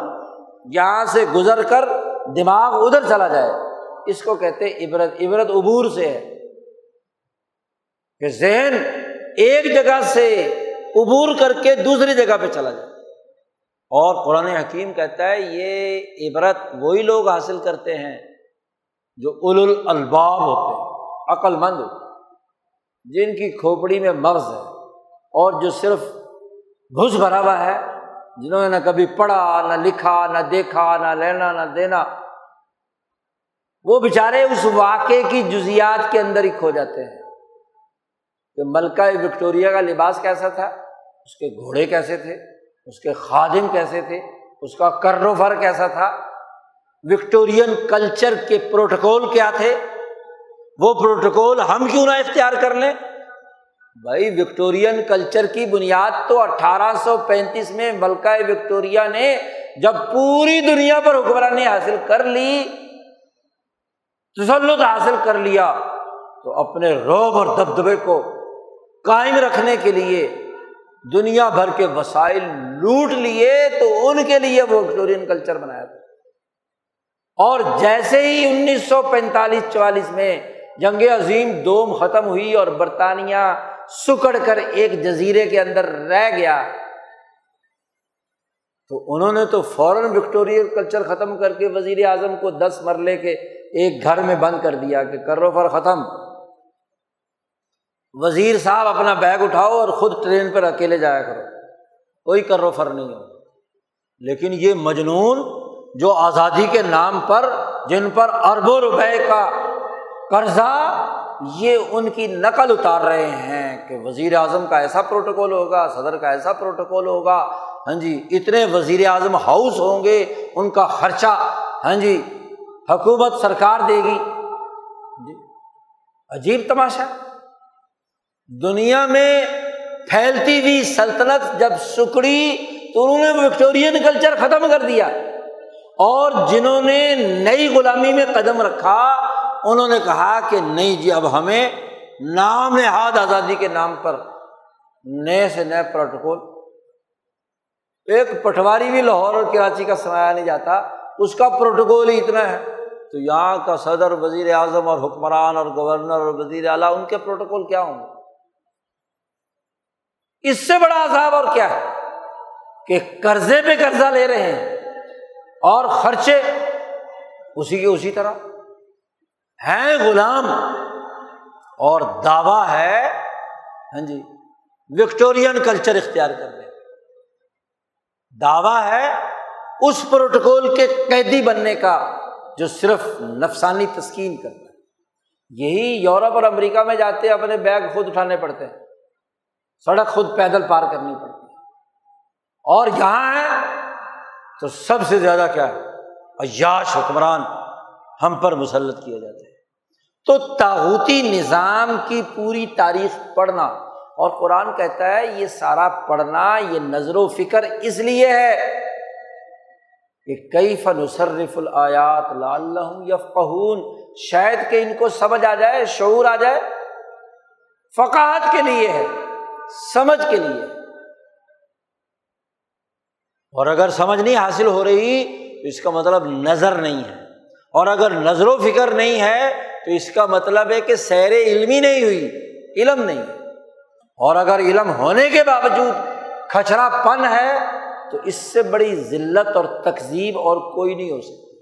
یہاں سے گزر کر دماغ ادھر چلا جائے۔ اس کو کہتے عبرت عبرت عبور سے ہے۔ کہ ذہن ایک جگہ سے عبور کر کے دوسری جگہ پہ چلا جائے۔ اور قرآن حکیم کہتا ہے یہ عبرت وہی لوگ حاصل کرتے ہیں جو اول الباب ہوتے ہیں، عقل مند جن کی کھوپڑی میں مغز ہے اور جو صرف گھس بھرا ہوا ہے۔ جنہوں نے نہ کبھی پڑھا، نہ لکھا، نہ دیکھا، نہ لینا، نہ دینا، وہ بےچارے اس واقعے کی جزیات کے اندر ہی کھو جاتے ہیں کہ ملکہ وکٹوریا کا لباس کیسا تھا، اس کے گھوڑے کیسے تھے، اس کے خادم کیسے تھے، اس کا کروفر کیسا تھا، وکٹورین کلچر کے پروٹوکول کیا تھے، وہ پروٹوکول ہم کیوں نہ اختیار کر لیں؟ بھائی، وکٹورین کلچر کی بنیاد تو اٹھارہ سو پینتیس میں ملکہ وکٹوریا نے جب پوری دنیا پر حکمرانی حاصل کر لی، تسلط حاصل کر لیا، تو اپنے روب اور دبدبے کو قائم رکھنے کے لیے، دنیا بھر کے وسائل لوٹ لیے، تو ان کے لیے وہ وکٹورین کلچر بنایا تھا اور جیسے ہی انیس سو پینتالیس چوالیس میں جنگ عظیم دوم ختم ہوئی اور برطانیہ سکڑ کر ایک جزیرے کے اندر رہ گیا۔ تو انہوں نے تو فوراً وکٹوریل کلچر ختم کر کے وزیر اعظم کو دس مرلے کے ایک گھر میں بند کر دیا کہ کرو فر ختم۔ وزیر صاحب اپنا بیگ اٹھاؤ اور خود ٹرین پر اکیلے جایا کرو۔ کوئی کرو فر نہیں ہو لیکن یہ مجنون جو آزادی کے نام پر، جن پر اربوں روپے کا قرضہ یہ ان کی نقل اتار رہے ہیں کہ وزیر اعظم کا ایسا پروٹوکول ہوگا، صدر کا ایسا پروٹوکول ہوگا۔ ہاں جی اتنے وزیر اعظم ہاؤس ہوں گے، ان کا خرچہ ہاں جی حکومت سرکار دے گی۔ جی عجیب تماشا۔ دنیا میں پھیلتی ہوئی سلطنت جب سکڑی، تو انہوں نے وکٹورین کلچر ختم کر دیا۔ اور جنہوں نے نئی غلامی میں قدم رکھا انہوں نے کہا کہ نہیں جی اب ہمیں نام نہاد آزادی کے نام پر نئے سے نئے پروٹوکول۔ ایک پٹواری بھی لاہور اور کراچی کا سمایا نہیں جاتا، اس کا پروٹوکول ہی اتنا ہے۔ تو یہاں کا صدر، وزیر اعظم اور حکمران اور گورنر اور وزیر اعلیٰ، ان کے پروٹوکول کیا ہوں گے؟ اس سے بڑا عذاب اور کیا ہے؟ کہ قرضے پہ قرضہ لے رہے ہیں اور خرچے اسی کے اسی طرح۔ ہے غلام اور دعویٰ ہے ہاں جی وکٹورین کلچر اختیار کر لیں دعویٰ ہے اس پروٹوکول کے قیدی بننے کا جو صرف نفسانی تسکین کرتا ہے۔ یہی یورپ اور امریکہ میں جاتے اپنے بیگ خود اٹھانے پڑتے ہیں۔ سڑک خود پیدل پار کرنی پڑتی ہے۔ اور یہاں ہے تو سب سے زیادہ کیا ہے؟ عیاش حکمران ہم پر مسلط کیے جاتے ہیں۔ تو تاغوتی نظام کی پوری تاریخ پڑھنا۔ اور قرآن کہتا ہے، یہ سارا پڑھنا، یہ نظر و فکر اس لیے ہے کہ کئی فنصرف الیات لال یفقہون۔ شاید کہ ان کو سمجھ آ جائے، شعور آ جائے۔ فقاہت کے لیے ہے، سمجھ کے لیے اور اگر سمجھ نہیں حاصل ہو رہی تو اس کا مطلب نظر نہیں ہے۔ اور اگر نظر و فکر نہیں ہے تو اس کا مطلب ہے کہ سیر علمی نہیں ہوئی، علم نہیں۔ اور اگر علم ہونے کے باوجود کھچرا پن ہے، تو اس سے بڑی ذلت اور تقزیب اور کوئی نہیں ہو سکتی۔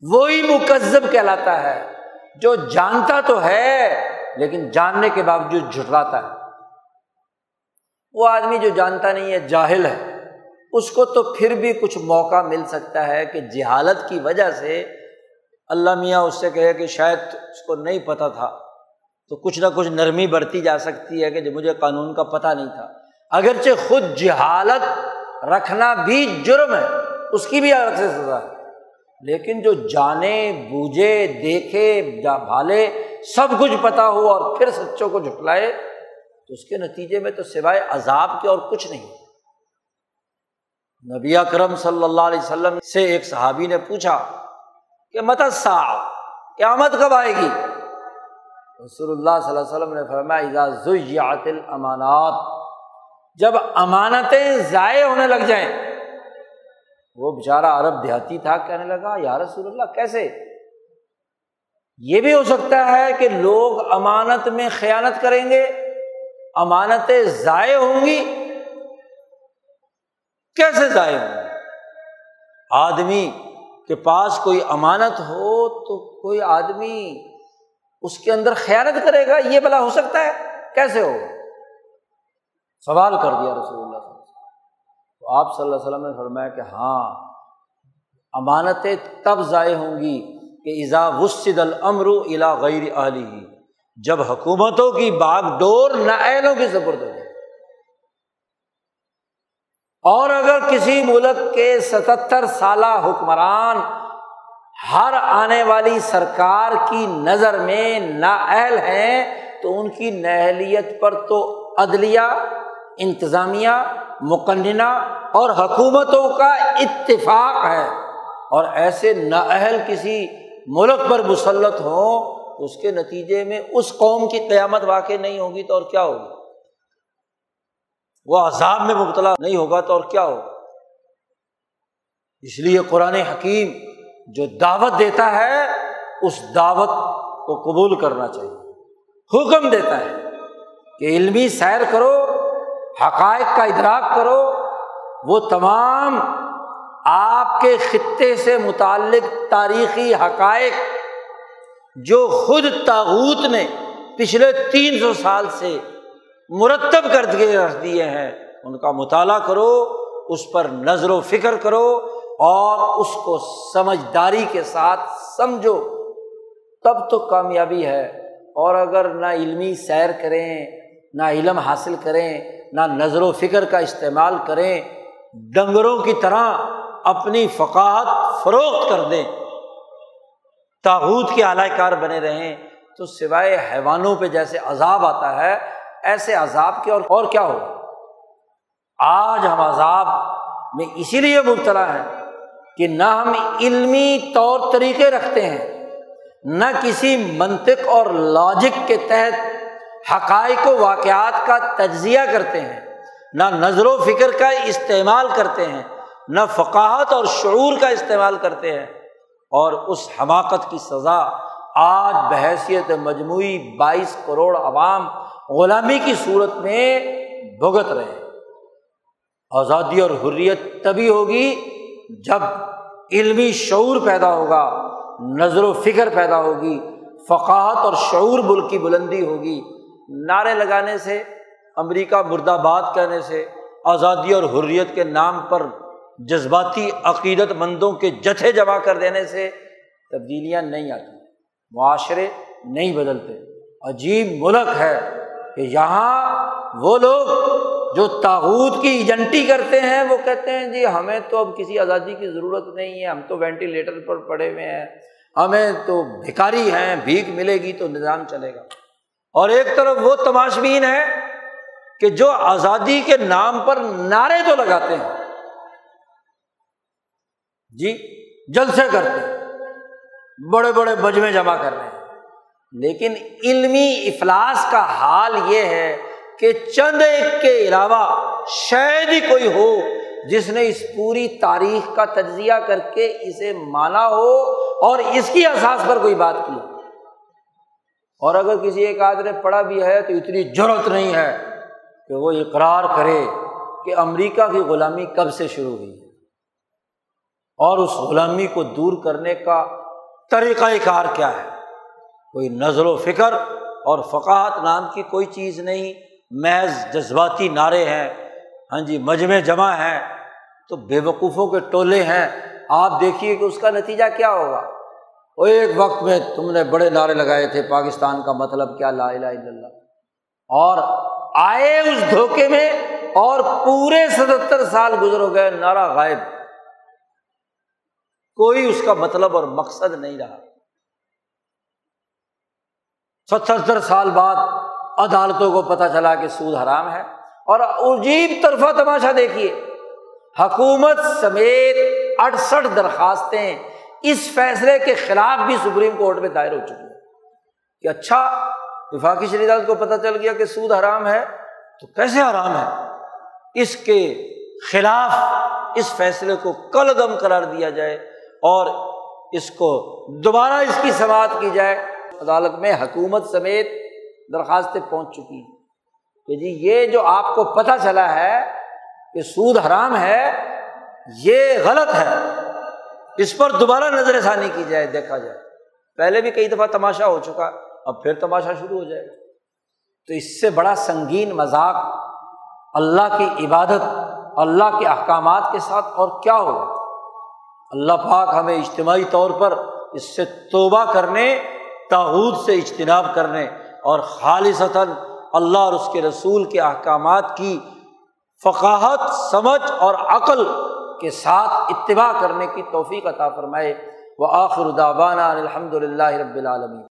وہی مکذب کہلاتا ہے، جو جانتا تو ہے، لیکن جاننے کے باوجود جھٹلاتا ہے۔ وہ آدمی جو جانتا نہیں ہے، جاہل ہے۔ اس کو تو پھر بھی کچھ موقع مل سکتا ہے کہ جہالت کی وجہ سے اللہ میاں اس سے کہے کہ شاید اس کو نہیں پتہ تھا، تو کچھ نہ کچھ نرمی برتی جا سکتی ہے کہ جو مجھے قانون کا پتہ نہیں تھا۔ اگرچہ خود جہالت رکھنا بھی جرم ہے، اس کی بھی الگ سے سزا ہے۔ لیکن جو جانے، بوجھے، دیکھے، جا بھالے، سب کچھ پتا ہو اور پھر سچوں کو جھٹلائے، تو اس کے نتیجے میں تو سوائے عذاب کے اور کچھ نہیں۔ نبی اکرم صلی اللہ علیہ وسلم سے ایک صحابی نے پوچھا کہ متسا قیامت کب آئے گی؟ رسول اللہ صلی اللہ علیہ وسلم نے فرمایا الامانات جب امانتیں ضائع ہونے لگ جائیں، وہ بیچارہ عرب دیہاتی تھا، کہنے لگا، یا رسول اللہ، کیسے؟ یہ بھی ہو سکتا ہے کہ لوگ امانت میں خیانت کریں گے، امانتیں ضائع ہوں گی۔ کیسے ضائع ہوں گی؟ آدمی کے پاس کوئی امانت ہو تو کوئی آدمی اس کے اندر خیانت کرے گا، یہ بلا ہو سکتا ہے؟ کیسے ہو؟ سوال کر دیا رسول اللہ صلی اللہ علیہ وسلم۔ تو آپ صلی اللہ علیہ وسلم نے فرمایا کہ ہاں امانتیں تب ضائع ہوں گی کہ ایزا وسد الامر الا غیر علی جب حکومتوں کی باغ ڈور نہ کی سپرد ہو اور اگر کسی ملک کے ستتر سالہ حکمران ہر آنے والی سرکار کی نظر میں نااہل ہیں، تو ان کی نہلیت پر تو عدلیہ، انتظامیہ، مقننہ اور حکومتوں کا اتفاق ہے۔ اور ایسے نااہل کسی ملک پر مسلط ہوں اس کے نتیجے میں اس قوم کی قیامت واقع نہیں ہوگی تو اور کیا ہوگی؟ وہ عذاب میں مبتلا نہیں ہوگا تو اور کیا ہوگا؟ اس لیے قرآن حکیم جو دعوت دیتا ہے، اس دعوت کو قبول کرنا چاہیے۔ حکم دیتا ہے کہ علمی سیر کرو، حقائق کا ادراک کرو، وہ تمام آپ کے خطے سے متعلق تاریخی حقائق جو خود تاغوت نے پچھلے تین سو سال سے مرتب کر کے رکھ دیے ہیں۔ ان کا مطالعہ کرو، اس پر نظر و فکر کرو اور اس کو سمجھداری کے ساتھ سمجھو۔ تب تو کامیابی ہے۔ اور اگر نہ علمی سیر کریں، نہ علم حاصل کریں، نہ نظر و فکر کا استعمال کریں، ڈنگروں کی طرح اپنی فقاہت فروخت کر دیں۔ تاحود کے اعلی کار بنے رہیں۔ تو سوائے حیوانوں پہ جیسے عذاب آتا ہے ایسے عذاب کے اور اور کیا ہو؟ آج ہم عذاب میں اسی لیے مبتلا ہے کہ نہ ہم علمی طور طریقے رکھتے ہیں، نہ کسی منطق اور لاجک کے تحت حقائق و واقعات کا تجزیہ کرتے ہیں، نہ نظر و فکر کا استعمال کرتے ہیں، نہ فقاہت اور شعور کا استعمال کرتے ہیں۔ اور اس حماقت کی سزا آج بحیثیت مجموعی بائیس کروڑ عوام غلامی کی صورت میں بھگت رہے۔ آزادی اور حریت تبھی ہوگی جب علمی شعور پیدا ہوگا، نظر و فکر پیدا ہوگی، فقاہت اور شعور بل کی بلندی ہوگی۔ نعرے لگانے سے، امریکہ مرد آباد کہنے سے، آزادی اور حریت کے نام پر جذباتی عقیدت مندوں کے جتھے جمع کر دینے سے تبدیلیاں نہیں آتی، معاشرے نہیں بدلتے۔ عجیب ملک ہے۔ کہ یہاں وہ لوگ جو تاحود کی ایجنٹی کرتے ہیں، وہ کہتے ہیں جی ہمیں تو اب کسی آزادی کی ضرورت نہیں ہے، ہم تو وینٹیلیٹر پر پڑے ہوئے ہیں، ہمیں تو بھکاری ہیں، بھیک ملے گی تو نظام چلے گا۔ اور ایک طرف وہ تماشبین ہے کہ جو آزادی کے نام پر نعرے تو لگاتے ہیں۔ جی جلسے کرتے ہیں، بڑے بڑے بجمے جمع کر رہے ہیں۔ لیکن علمی افلاس کا حال یہ ہے کہ چند ایک کے علاوہ شاید ہی کوئی ہو جس نے اس پوری تاریخ کا تجزیہ کر کے اسے مانا ہو اور اس کی احساس پر کوئی بات کی اور اگر کسی ایک آدمی نے پڑھا بھی ہے تو اتنی ضرورت نہیں ہے کہ وہ اقرار کرے کہ امریکہ کی غلامی کب سے شروع ہوئی اور اس غلامی کو دور کرنے کا طریقۂ کار کیا ہے؟ کوئی نظر و فکر اور فقاہت نام کی کوئی چیز نہیں، محض جذباتی نعرے ہیں۔ ہاں جی مجمع جمع ہیں۔ تو بے وقوفوں کے ٹولے ہیں۔ آپ دیکھیے کہ اس کا نتیجہ کیا ہوگا۔ وہ ایک وقت میں تم نے بڑے نعرے لگائے تھے، پاکستان کا مطلب کیا؟ لا الہ الا اللہ۔ اور آئے اس دھوکے میں اور پورے ستہتر سال گزر ہو گئے، نعرہ غائب۔ کوئی اس کا مطلب اور مقصد نہیں رہا۔ ستہتر سال بعد عدالتوں کو پتہ چلا کہ سود حرام ہے اور عجیب طرفہ تماشا دیکھیے۔ حکومت سمیت اڑسٹھ درخواستیں اس فیصلے کے خلاف بھی سپریم کورٹ میں دائر ہو چکی ہیں۔ کہ اچھا وفاقی شریدات کو پتہ چل گیا کہ سود حرام ہے، تو کیسے حرام ہے؟ اس کے خلاف اس فیصلے کو کل دم قرار دیا جائے اور اس کو دوبارہ اس کی سماعت کی جائے۔ عدالت میں حکومت سمیت درخواستیں پہنچ چکی ہیں۔ کہ جی یہ جو آپ کو پتہ چلا ہے کہ سود حرام ہے، یہ غلط ہے۔ اس پر دوبارہ نظر ثانی کی جائے، دیکھا جائے۔ پہلے بھی کئی دفعہ تماشا ہو چکا، اب پھر تماشا شروع ہو جائے گا۔ تو اس سے بڑا سنگین مذاق اللہ کی عبادت، اللہ کے احکامات کے ساتھ اور کیا ہوگا؟ اللہ پاک ہمیں اجتماعی طور پر اس سے توبہ کرنے تاحود سے اجتناب کرنے اور خالصتاً اللہ اور اس کے رسول کے احکامات کی فقاہت، سمجھ اور عقل کے ساتھ اتباع کرنے کی توفیق عطا فرمائے۔ وہ آخر داوانہ الحمد للہ رب العالمین۔